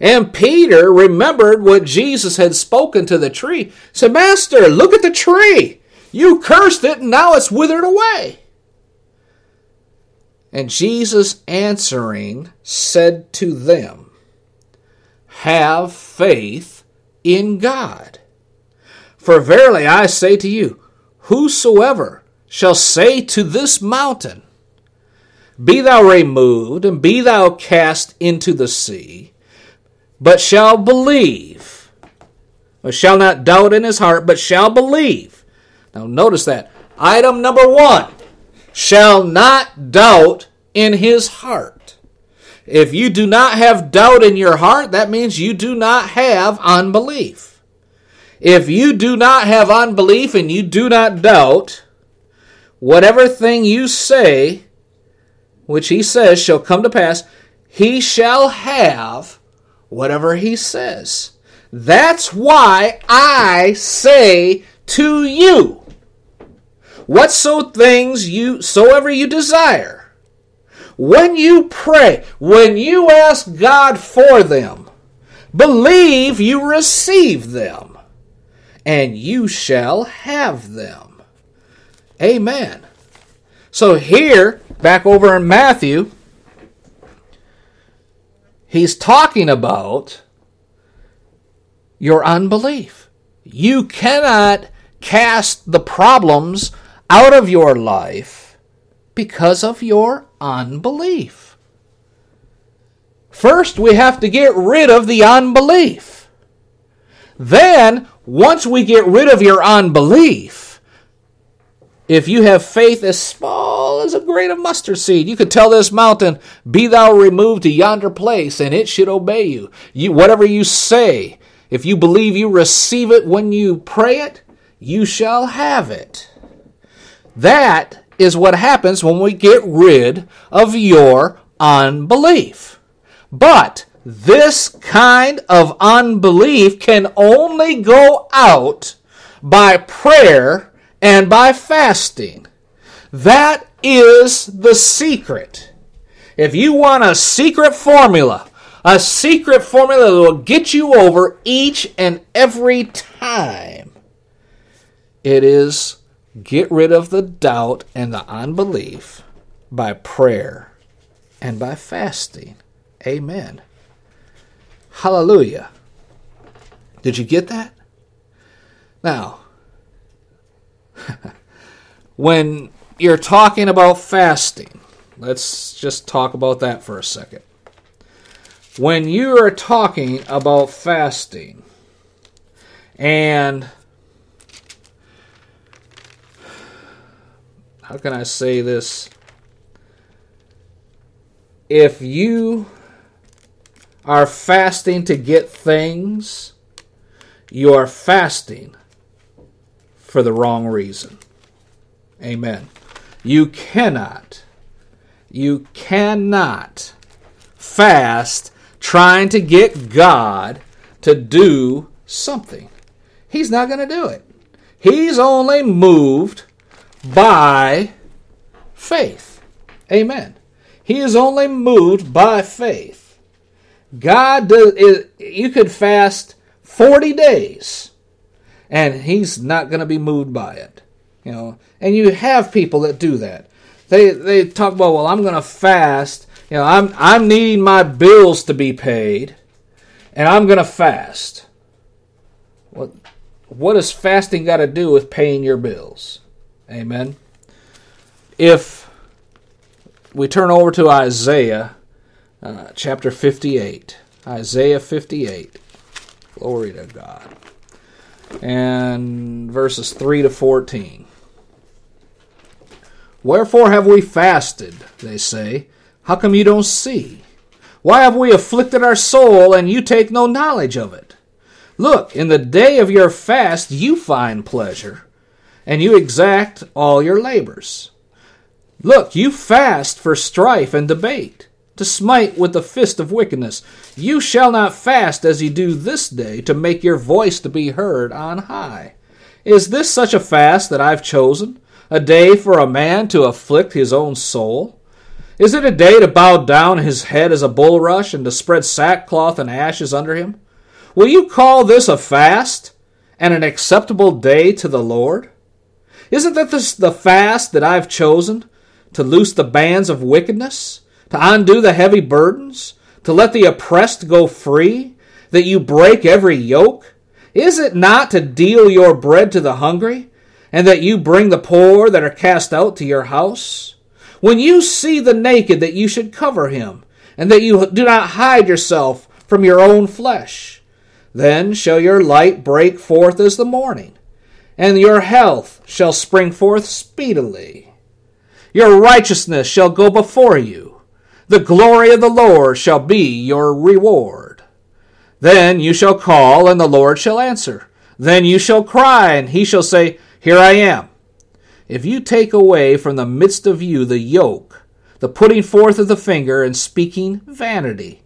And Peter remembered what Jesus had spoken to the tree. Said, Master, look at the tree. You cursed it, and now it's withered away. And Jesus answering said to them, Have faith in God. For verily I say to you, whosoever shall say to this mountain, Be thou removed, and be thou cast into the sea, but shall believe, or shall not doubt in his heart, but shall believe. Now notice that. Item number one shall not doubt in his heart. If you do not have doubt in your heart, that means you do not have unbelief. If you do not have unbelief and you do not doubt, whatever thing you say, which he says shall come to pass, he shall have whatever he says. That's why I say to you, whatso things you soever you desire, when you pray, when you ask God for them, believe you receive them and you shall have them. Amen. So here, back over in Matthew, he's talking about your unbelief. You cannot cast the problems out of your life because of your unbelief. First, we have to get rid of the unbelief. Then once we get rid of your unbelief, if you have faith as small as a grain of mustard seed, you could tell this mountain, Be thou removed to yonder place, and it should obey you. you. Whatever you say, if you believe you receive it when you pray it, you shall have it. That is what happens when we get rid of your unbelief. But this kind of unbelief can only go out by prayer and by fasting. That is the secret. If you want a secret formula, a secret formula that will get you over each and every time, it is get rid of the doubt and the unbelief by prayer and by fasting. Amen. Hallelujah. Did you get that? Now, when you're talking about fasting, let's just talk about that for a second. When you are talking about fasting, and how can I say this? If you are fasting to get things, you are fasting for the wrong reason. Amen. You cannot, you cannot fast trying to get God to do something. He's not going to do it. He's only moved by faith. Amen. He is only moved by faith. God does. You could fast forty days, and He's not going to be moved by it. You know, and you have people that do that. They they talk about, well, I'm going to fast. You know, I'm I'm needing my bills to be paid, and I'm going to fast. What what does fasting got to do with paying your bills? Amen. If we turn over to Isaiah uh, chapter 58. Isaiah 58. Glory to God. And verses 3 to 14. Wherefore have we fasted, they say. How come you don't see? Why have we afflicted our soul, and you take no knowledge of it? Look, in the day of your fast you find pleasure, and you exact all your labors. Look, you fast for strife and debate, to smite with the fist of wickedness. You shall not fast as ye do this day, to make your voice to be heard on high. Is this such a fast that I've chosen? A day for a man to afflict his own soul? Is it a day to bow down his head as a bulrush and to spread sackcloth and ashes under him? Will you call this a fast and an acceptable day to the Lord? Isn't that this the fast that I've chosen? To loose the bands of wickedness? To undo the heavy burdens? To let the oppressed go free? That you break every yoke? Is it not to deal your bread to the hungry? And that you bring the poor that are cast out to your house? When you see the naked, that you should cover him, and that you do not hide yourself from your own flesh. Then shall your light break forth as the morning, and your health shall spring forth speedily. Your righteousness shall go before you. The glory of the Lord shall be your reward. Then you shall call, and the Lord shall answer. Then you shall cry, and he shall say, Here I am. If you take away from the midst of you the yoke, the putting forth of the finger, and speaking vanity,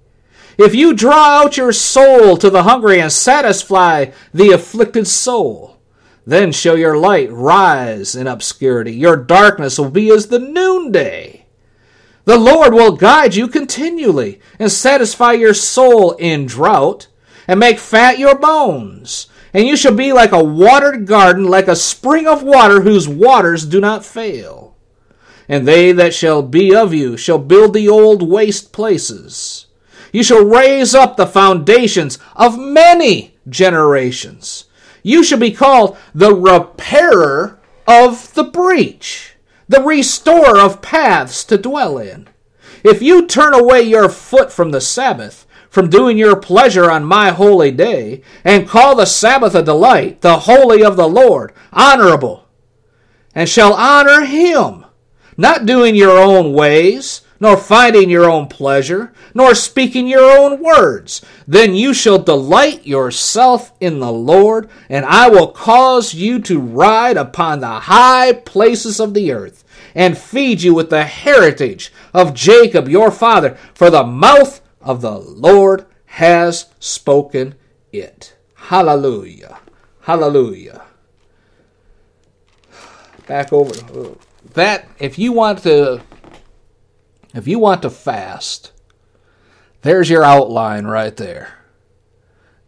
if you draw out your soul to the hungry and satisfy the afflicted soul, then shall your light rise in obscurity. Your darkness will be as the noonday. The Lord will guide you continually and satisfy your soul in drought and make fat your bones. And you shall be like a watered garden, like a spring of water whose waters do not fail. And they that shall be of you shall build the old waste places. You shall raise up the foundations of many generations. You shall be called the repairer of the breach, the restorer of paths to dwell in. If you turn away your foot from the Sabbath, from doing your pleasure on my holy day, and call the Sabbath a delight, the holy of the Lord, honorable, and shall honor him, not doing your own ways, nor finding your own pleasure, nor speaking your own words. Then you shall delight yourself in the Lord, and I will cause you to ride upon the high places of the earth, and feed you with the heritage of Jacob your father, for the mouth of the Lord has spoken it. Hallelujah. Hallelujah. Back over that if you want to if you want to fast, there's your outline right there.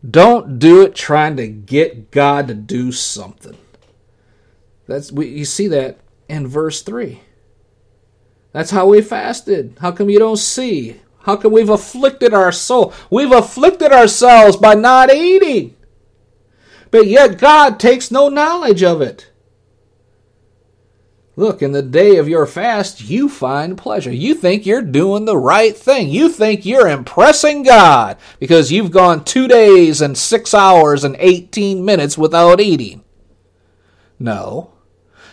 Don't do it trying to get God to do something. That's we, you see that in verse 3. That's how we fasted. How come you don't see? How come we've afflicted our soul? We've afflicted ourselves by not eating. But yet God takes no knowledge of it. Look, in the day of your fast, you find pleasure. You think you're doing the right thing. You think you're impressing God because you've gone two days and six hours and 18 minutes without eating. No.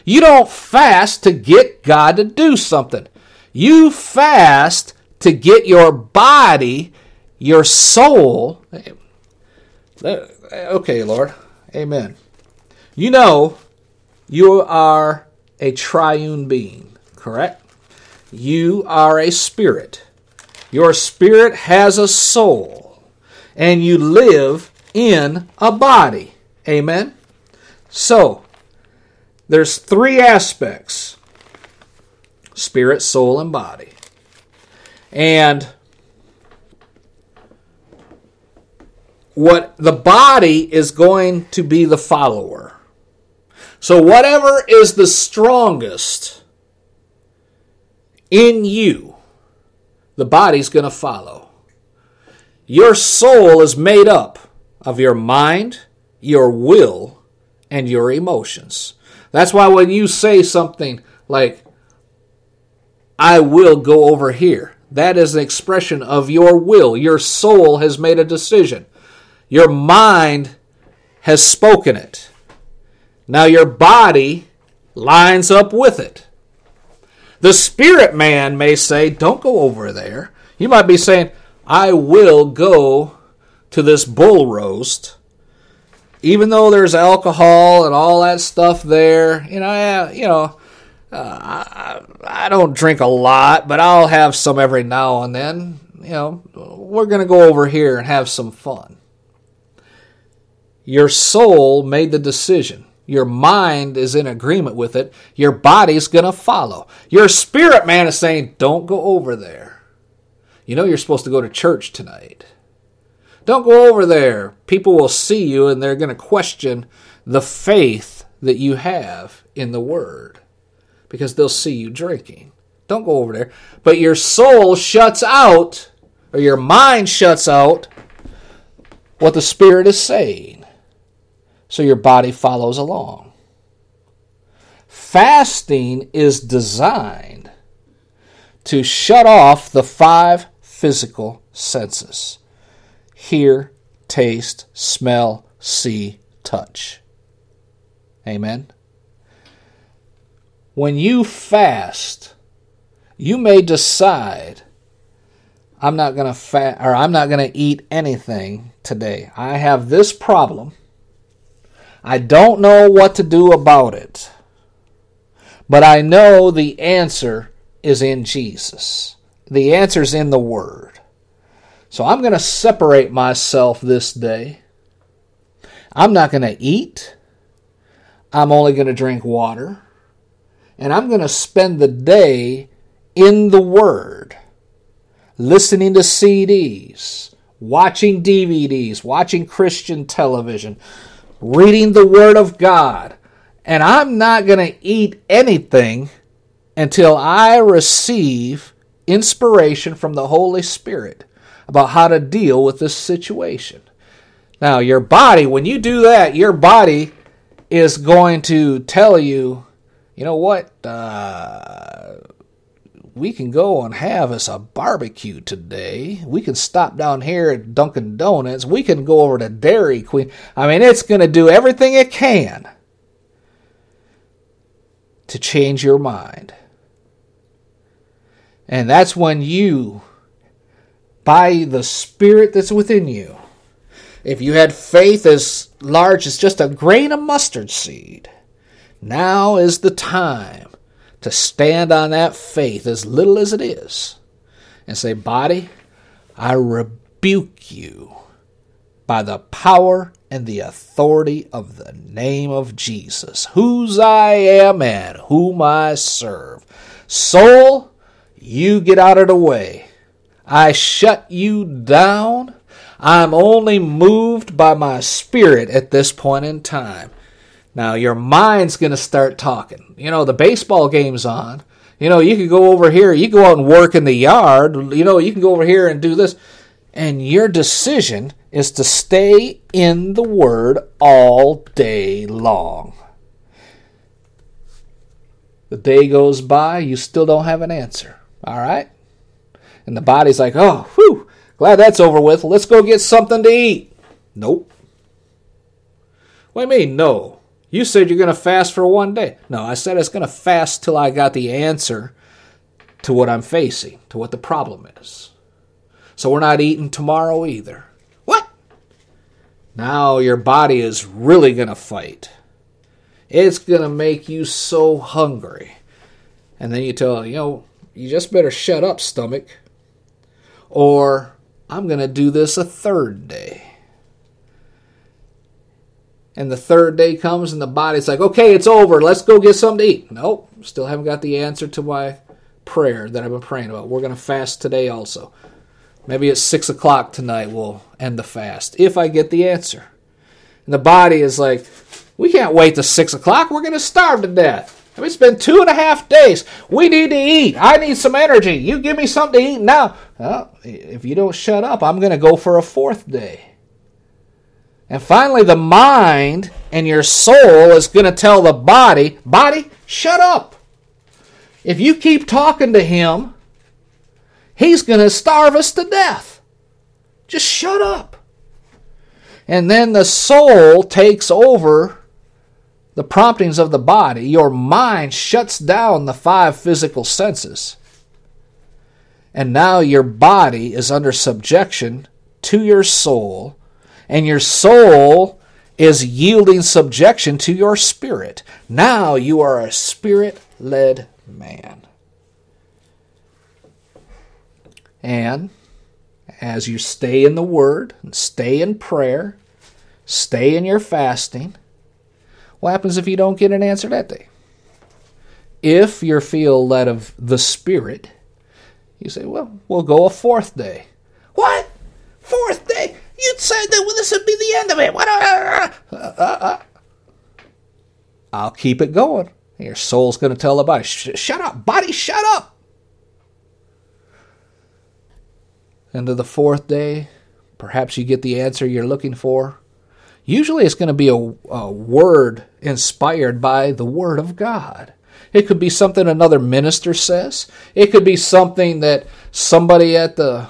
You don't fast to get God to do something. You fast to get your body, your soul. Okay, Lord. Amen. You know, you are a triune being, correct? You are a spirit. Your spirit has a soul, and you live in a body. Amen? So, there's three aspects spirit, soul, and body. And what the body is going to be the follower. So, whatever is the strongest in you, the body's going to follow. Your soul is made up of your mind, your will, and your emotions. That's why when you say something like, I will go over here, that is an expression of your will. Your soul has made a decision. Your mind has spoken it. Now your body lines up with it. The spirit man may say, Don't go over there. You might be saying, I will go to this bull roast even though there's alcohol and all that stuff there, you know, yeah, you know, uh, I, I don't drink a lot, but I'll have some every now and then. You know, we're going to go over here and have some fun. Your soul made the decision. Your mind is in agreement with it. Your body's going to follow. Your spirit man is saying, don't go over there. You know you're supposed to go to church tonight. Don't go over there. People will see you and they're going to question the faith that you have in the Word because they'll see you drinking. Don't go over there. But your soul shuts out, or your mind shuts out, what the Spirit is saying. So your body follows along. Fasting is designed to shut off the five physical senses hear, taste, smell, see, touch. Amen. When you fast, you may decide I'm not going to fast or I'm not going to eat anything today. I have this problem. I don't know what to do about it. But I know the answer is in Jesus. The answer is in the Word. So I'm going to separate myself this day. I'm not going to eat. I'm only going to drink water and I'm going to spend the day in the Word, listening to CDs, watching DVDs, watching Christian television, reading the Word of God. And I'm not going to eat anything until I receive inspiration from the Holy Spirit about how to deal with this situation. Now, your body, when you do that, your body is going to tell you you know what? Uh, we can go and have us a barbecue today. We can stop down here at Dunkin' Donuts. We can go over to Dairy Queen. I mean, it's going to do everything it can to change your mind. And that's when you, by the Spirit that's within you, if you had faith as large as just a grain of mustard seed, now is the time to stand on that faith, as little as it is, and say, Body, I rebuke you by the power and the authority of the name of Jesus, whose I am and whom I serve. Soul, you get out of the way. I shut you down. I'm only moved by my spirit at this point in time. Now your mind's going to start talking. You know, the baseball game's on. You know, you can go over here, you go out and work in the yard. You know, you can go over here and do this. And your decision is to stay in the Word all day long. The day goes by, you still don't have an answer. All right? And the body's like, oh, whew, glad that's over with. Let's go get something to eat. Nope. What do you mean, no? You said you're going to fast for one day. No, I said I was going to fast till I got the answer to what I'm facing, to what the problem is. So we're not eating tomorrow either. What? Now your body is really going to fight. It's going to make you so hungry. And then you tell, you know, you just better shut up, stomach. Or I'm going to do this a third day and the third day comes and the body's like, okay, it's over. Let's go get something to eat. Nope, still haven't got the answer to my prayer that I've been praying about. We're going to fast today also. Maybe at 6 o'clock tonight we'll end the fast if I get the answer. And the body is like, we can't wait to 6 o'clock. We're going to starve to death. I mean, it's been two and a half days. We need to eat. I need some energy. You give me something to eat now. Well, if you don't shut up, I'm going to go for a fourth day. And finally, the mind and your soul is going to tell the body, body, shut up. If you keep talking to him, he's going to starve us to death. Just shut up. And then the soul takes over the promptings of the body. Your mind shuts down the five physical senses. And now your body is under subjection to your soul and your soul is yielding subjection to your spirit. Now you are a spirit led man. And as you stay in the Word, and stay in prayer, stay in your fasting, what happens if you don't get an answer that day? If you feel led of the Spirit, you say, well, we'll go a fourth day. What? Fourth day? You said that this would be the end of it. What? Uh, uh, uh. I'll keep it going. Your soul's going to tell the body, shut up, body, shut up. Into the fourth day, perhaps you get the answer you're looking for. Usually it's going to be a, a word inspired by the Word of God. It could be something another minister says. It could be something that somebody at the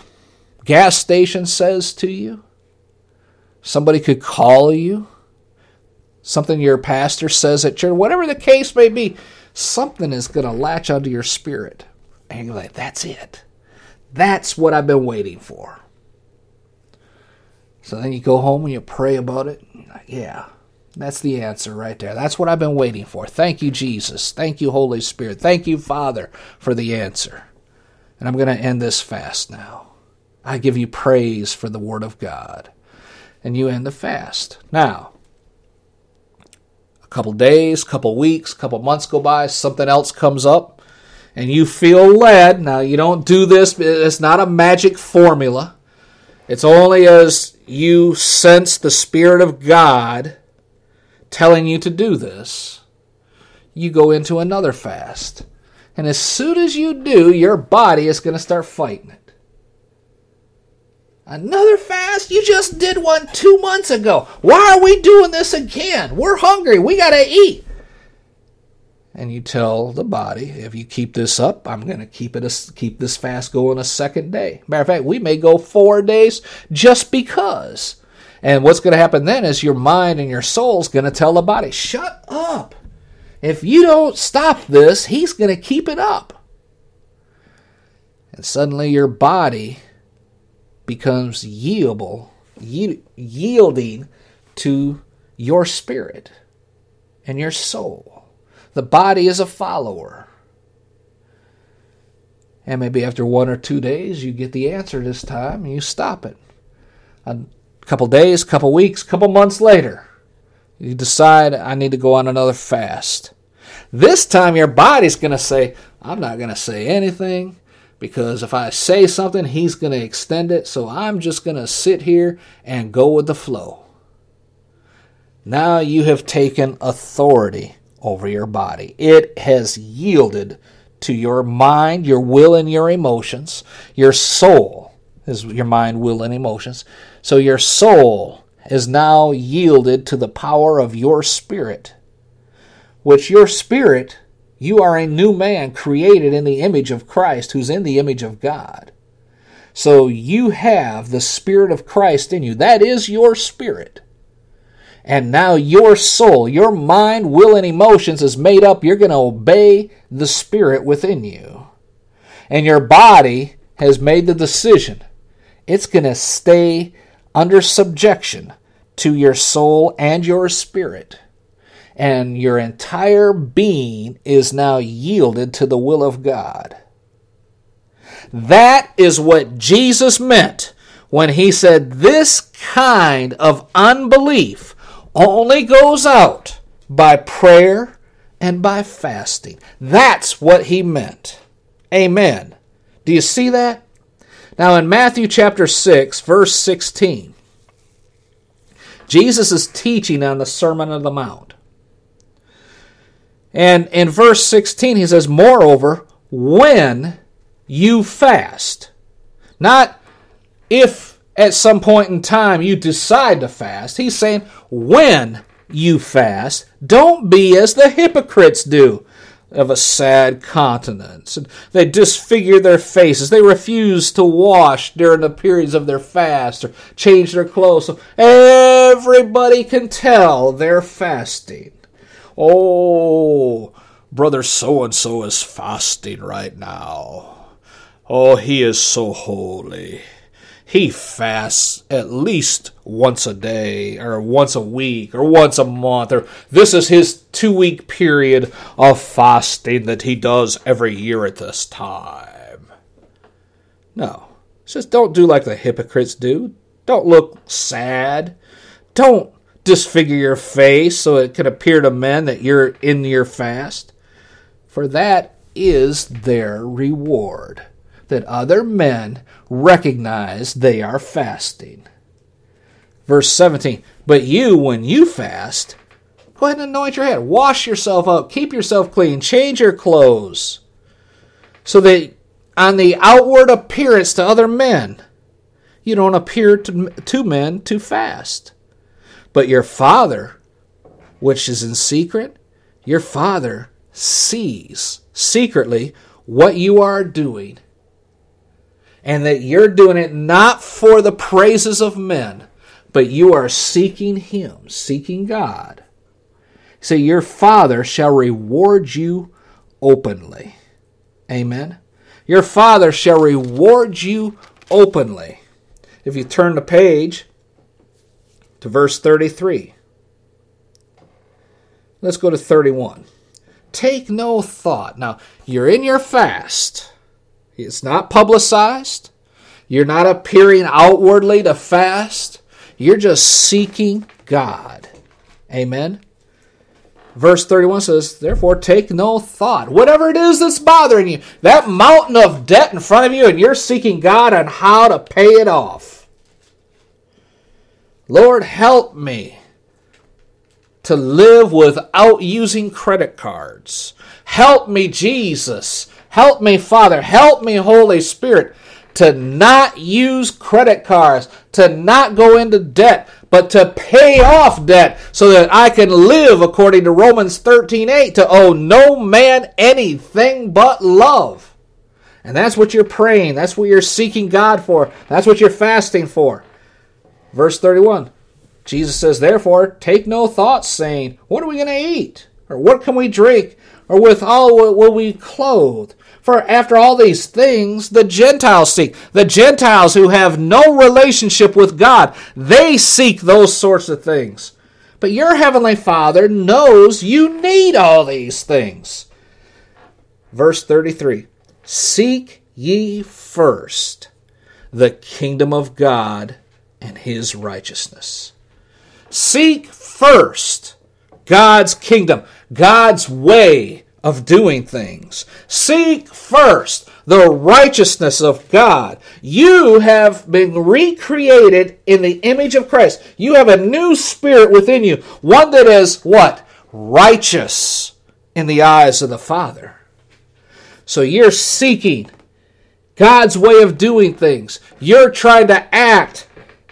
gas station says to you. Somebody could call you. Something your pastor says at church. Whatever the case may be, something is going to latch onto your spirit. And you're like, that's it. That's what I've been waiting for. So then you go home and you pray about it. Like, yeah, that's the answer right there. That's what I've been waiting for. Thank you, Jesus. Thank you, Holy Spirit. Thank you, Father, for the answer. And I'm going to end this fast now. I give you praise for the Word of God. And you end the fast. Now, a couple days, couple weeks, couple months go by, something else comes up, and you feel led. Now, you don't do this, it's not a magic formula. It's only as you sense the Spirit of God telling you to do this, you go into another fast. And as soon as you do, your body is going to start fighting it. Another fast? You just did one two months ago. Why are we doing this again? We're hungry. We got to eat. And you tell the body, if you keep this up, I'm going to keep it keep this fast going a second day. Matter of fact, we may go four days just because. And what's going to happen then is your mind and your soul's going to tell the body, shut up. If you don't stop this, he's going to keep it up. And suddenly your body becomes yieldable, yielding to your spirit and your soul. The body is a follower. And maybe after one or two days, you get the answer this time and you stop it A couple days, couple weeks, couple months later, you decide I need to go on another fast. This time your body's going to say, I'm not going to say anything because if I say something, he's going to extend it. So I'm just going to sit here and go with the flow. Now you have taken authority over your body. It has yielded to your mind, your will, and your emotions. Your soul is your mind, will, and emotions. So your soul is now yielded to the power of your spirit, which your spirit, you are a new man created in the image of Christ, who's in the image of God. So you have the Spirit of Christ in you. That is your spirit. And now your soul, your mind, will, and emotions is made up. You're going to obey the Spirit within you. And your body has made the decision. It's going to stay under subjection to your soul and your spirit. And your entire being is now yielded to the will of God. That is what Jesus meant when he said this kind of unbelief only goes out by prayer and by fasting. That's what he meant. Amen. Do you see that? Now, in Matthew chapter 6, verse 16, Jesus is teaching on the Sermon on the Mount. And in verse 16, he says, Moreover, when you fast, not if at some point in time you decide to fast, he's saying, when you fast, don't be as the hypocrites do of a sad countenance. They disfigure their faces. They refuse to wash during the periods of their fast or change their clothes. So everybody can tell they're fasting. Oh, brother so and so is fasting right now. Oh, he is so holy. he fasts at least once a day or once a week or once a month or this is his two week period of fasting that he does every year at this time. No. Just don't do like the hypocrites do. Don't look sad. Don't disfigure your face so it can appear to men that you're in your fast. For that is their reward that other men recognize they are fasting. Verse 17, but you, when you fast, go ahead and anoint your head, wash yourself up, keep yourself clean, change your clothes, so that on the outward appearance to other men, you don't appear to, to men too fast. But your Father, which is in secret, your Father sees secretly what you are doing and that you're doing it not for the praises of men, but you are seeking Him, seeking God. So your Father shall reward you openly. Amen. Your Father shall reward you openly. If you turn the page to verse 33, let's go to 31. Take no thought. Now, you're in your fast. It's not publicized. You're not appearing outwardly to fast. You're just seeking God. Amen. Verse 31 says, Therefore, take no thought. Whatever it is that's bothering you, that mountain of debt in front of you, and you're seeking God on how to pay it off. Lord, help me to live without using credit cards. Help me, Jesus, Help me, Father. Help me, Holy Spirit, to not use credit cards, to not go into debt, but to pay off debt so that I can live according to Romans 13 8, to owe no man anything but love. And that's what you're praying. That's what you're seeking God for. That's what you're fasting for. Verse 31. Jesus says, Therefore, take no thought, saying, What are we going to eat? Or what can we drink? Or withal will we clothe? For after all these things, the Gentiles seek. The Gentiles who have no relationship with God, they seek those sorts of things. But your Heavenly Father knows you need all these things. Verse 33 Seek ye first the kingdom of God and his righteousness. Seek first God's kingdom, God's way of doing things. Seek first the righteousness of God. You have been recreated in the image of Christ. You have a new spirit within you, one that is what? Righteous in the eyes of the Father. So you're seeking God's way of doing things. You're trying to act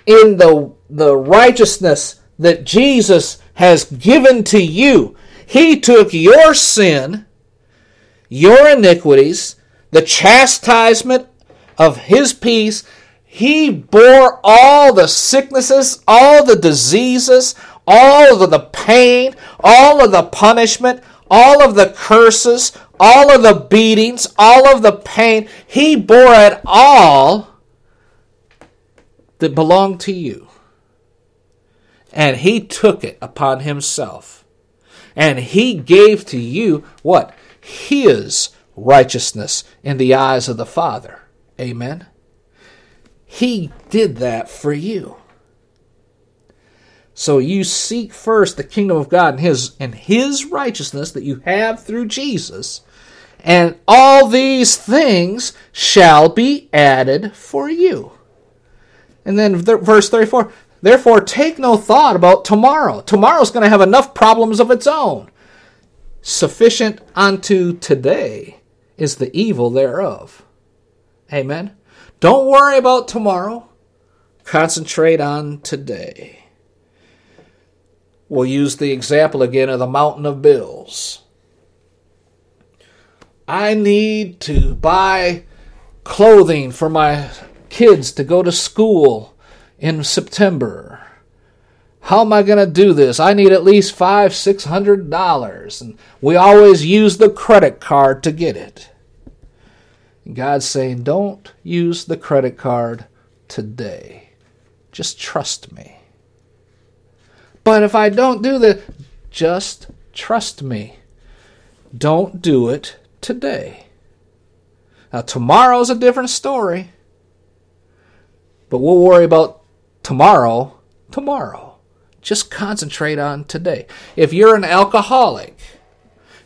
in the, the righteousness that Jesus has given to you. He took your sin, your iniquities, the chastisement of His peace. He bore all the sicknesses, all the diseases, all of the pain, all of the punishment, all of the curses, all of the beatings, all of the pain. He bore it all that belonged to you. And He took it upon Himself and he gave to you what? His righteousness in the eyes of the Father. Amen. He did that for you. So you seek first the kingdom of God and his and his righteousness that you have through Jesus, and all these things shall be added for you. And then verse 34 Therefore, take no thought about tomorrow. Tomorrow's going to have enough problems of its own. Sufficient unto today is the evil thereof. Amen. Don't worry about tomorrow. Concentrate on today. We'll use the example again of the mountain of bills. I need to buy clothing for my kids to go to school in September. How am I going to do this? I need at least five, six hundred dollars. And we always use the credit card to get it. God's saying, don't use the credit card today. Just trust me. But if I don't do that, just trust me. Don't do it today. Now, tomorrow's a different story. But we'll worry about tomorrow tomorrow. Just concentrate on today. If you're an alcoholic,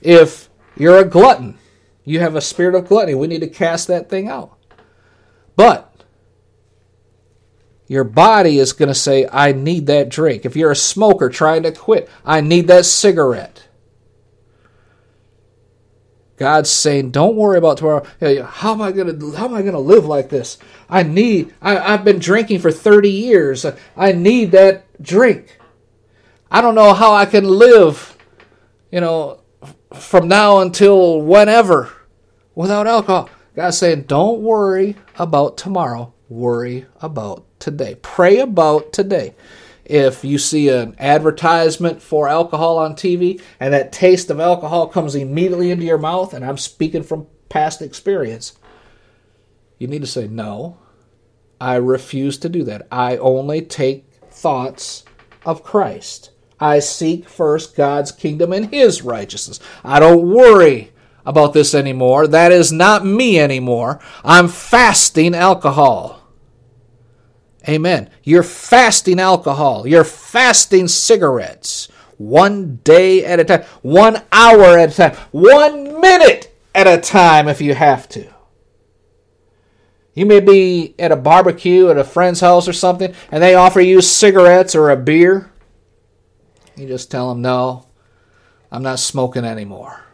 if you're a glutton, you have a spirit of gluttony, we need to cast that thing out. But your body is going to say, I need that drink. If you're a smoker trying to quit, I need that cigarette. God's saying, "Don't worry about tomorrow. How am I gonna How am I gonna live like this? I need. I, I've been drinking for thirty years. I need that drink. I don't know how I can live. You know, from now until whenever, without alcohol." God's saying, "Don't worry about tomorrow. Worry about today. Pray about today." If you see an advertisement for alcohol on TV and that taste of alcohol comes immediately into your mouth, and I'm speaking from past experience, you need to say, No, I refuse to do that. I only take thoughts of Christ. I seek first God's kingdom and His righteousness. I don't worry about this anymore. That is not me anymore. I'm fasting alcohol. Amen. You're fasting alcohol. You're fasting cigarettes. One day at a time. One hour at a time. One minute at a time if you have to. You may be at a barbecue at a friend's house or something, and they offer you cigarettes or a beer. You just tell them, no, I'm not smoking anymore.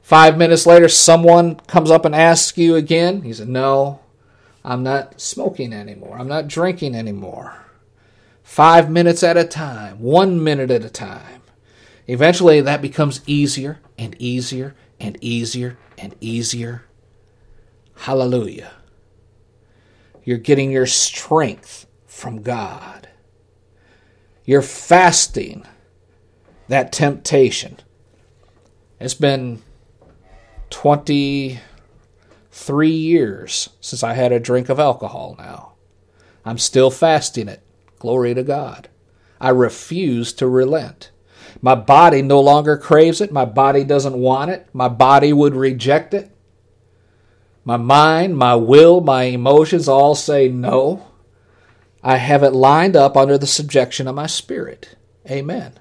Five minutes later, someone comes up and asks you again. He said, no, I'm not smoking anymore. I'm not drinking anymore. Five minutes at a time, one minute at a time. Eventually, that becomes easier and easier and easier and easier. Hallelujah. You're getting your strength from God. You're fasting that temptation. It's been 20 three years since I had a drink of alcohol now. I'm still fasting it. Glory to God. I refuse to relent. My body no longer craves it. My body doesn't want it. My body would reject it. My mind, my will, my emotions all say no. I have it lined up under the subjection of my spirit. Amen.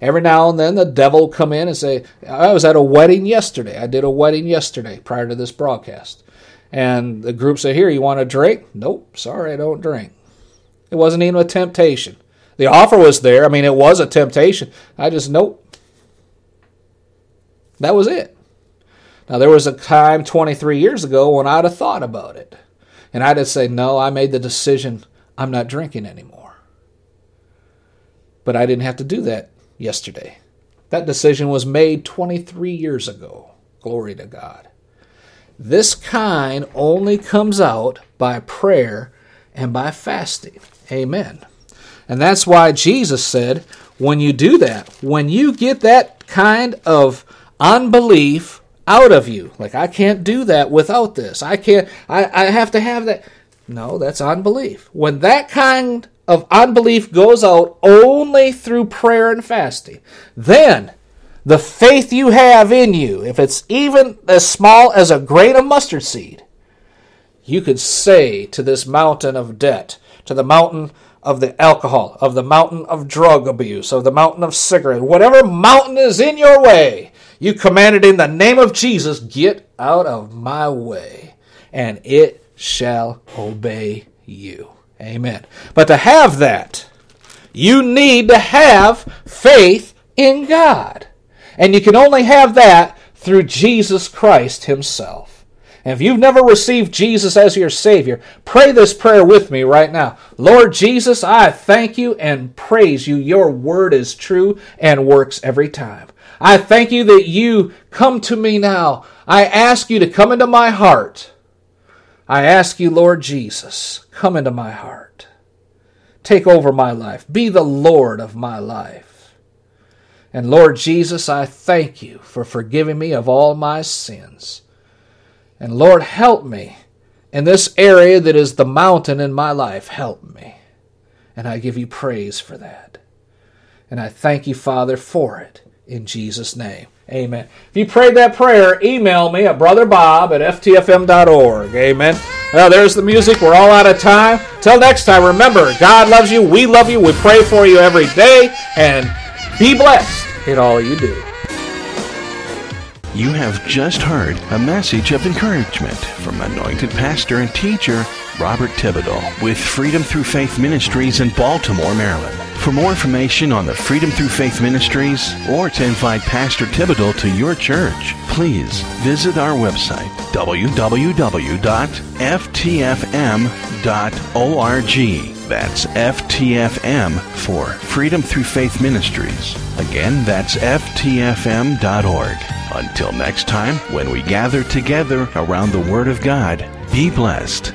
Every now and then the devil come in and say, I was at a wedding yesterday. I did a wedding yesterday prior to this broadcast. And the group say, Here, you want a drink? Nope, sorry, I don't drink. It wasn't even a temptation. The offer was there. I mean, it was a temptation. I just, nope. That was it. Now, there was a time 23 years ago when I'd have thought about it. And I'd have said, No, I made the decision. I'm not drinking anymore. But I didn't have to do that yesterday. That decision was made 23 years ago. Glory to God. This kind only comes out by prayer and by fasting. Amen. And that's why Jesus said, when you do that, when you get that kind of unbelief out of you, like I can't do that without this, I can't, I, I have to have that. No, that's unbelief. When that kind of unbelief goes out only through prayer and fasting, then the faith you have in you, if it's even as small as a grain of mustard seed, you could say to this mountain of debt, to the mountain of the alcohol, of the mountain of drug abuse, of the mountain of cigarette, whatever mountain is in your way, you command it in the name of Jesus, get out of my way, and it shall obey you. Amen. But to have that, you need to have faith in God. And you can only have that through Jesus Christ Himself. And if you've never received Jesus as your Savior, pray this prayer with me right now. Lord Jesus, I thank you and praise you. Your word is true and works every time. I thank you that you come to me now. I ask you to come into my heart. I ask you, Lord Jesus, come into my heart. Take over my life. Be the Lord of my life. And Lord Jesus, I thank you for forgiving me of all my sins. And Lord, help me in this area that is the mountain in my life. Help me. And I give you praise for that. And I thank you, Father, for it in Jesus' name. Amen. If you prayed that prayer, email me at brotherbob at ftfm.org. Amen. Well, there's the music. We're all out of time. Till next time, remember, God loves you. We love you. We pray for you every day. And be blessed in all you do. You have just heard a message of encouragement from anointed pastor and teacher Robert Thibodeau with Freedom Through Faith Ministries in Baltimore, Maryland. For more information on the Freedom Through Faith Ministries or to invite Pastor Thibodeau to your church, please visit our website www.ftfm.org. That's FTFM for Freedom Through Faith Ministries. Again, that's FTFM.org. Until next time, when we gather together around the Word of God, be blessed.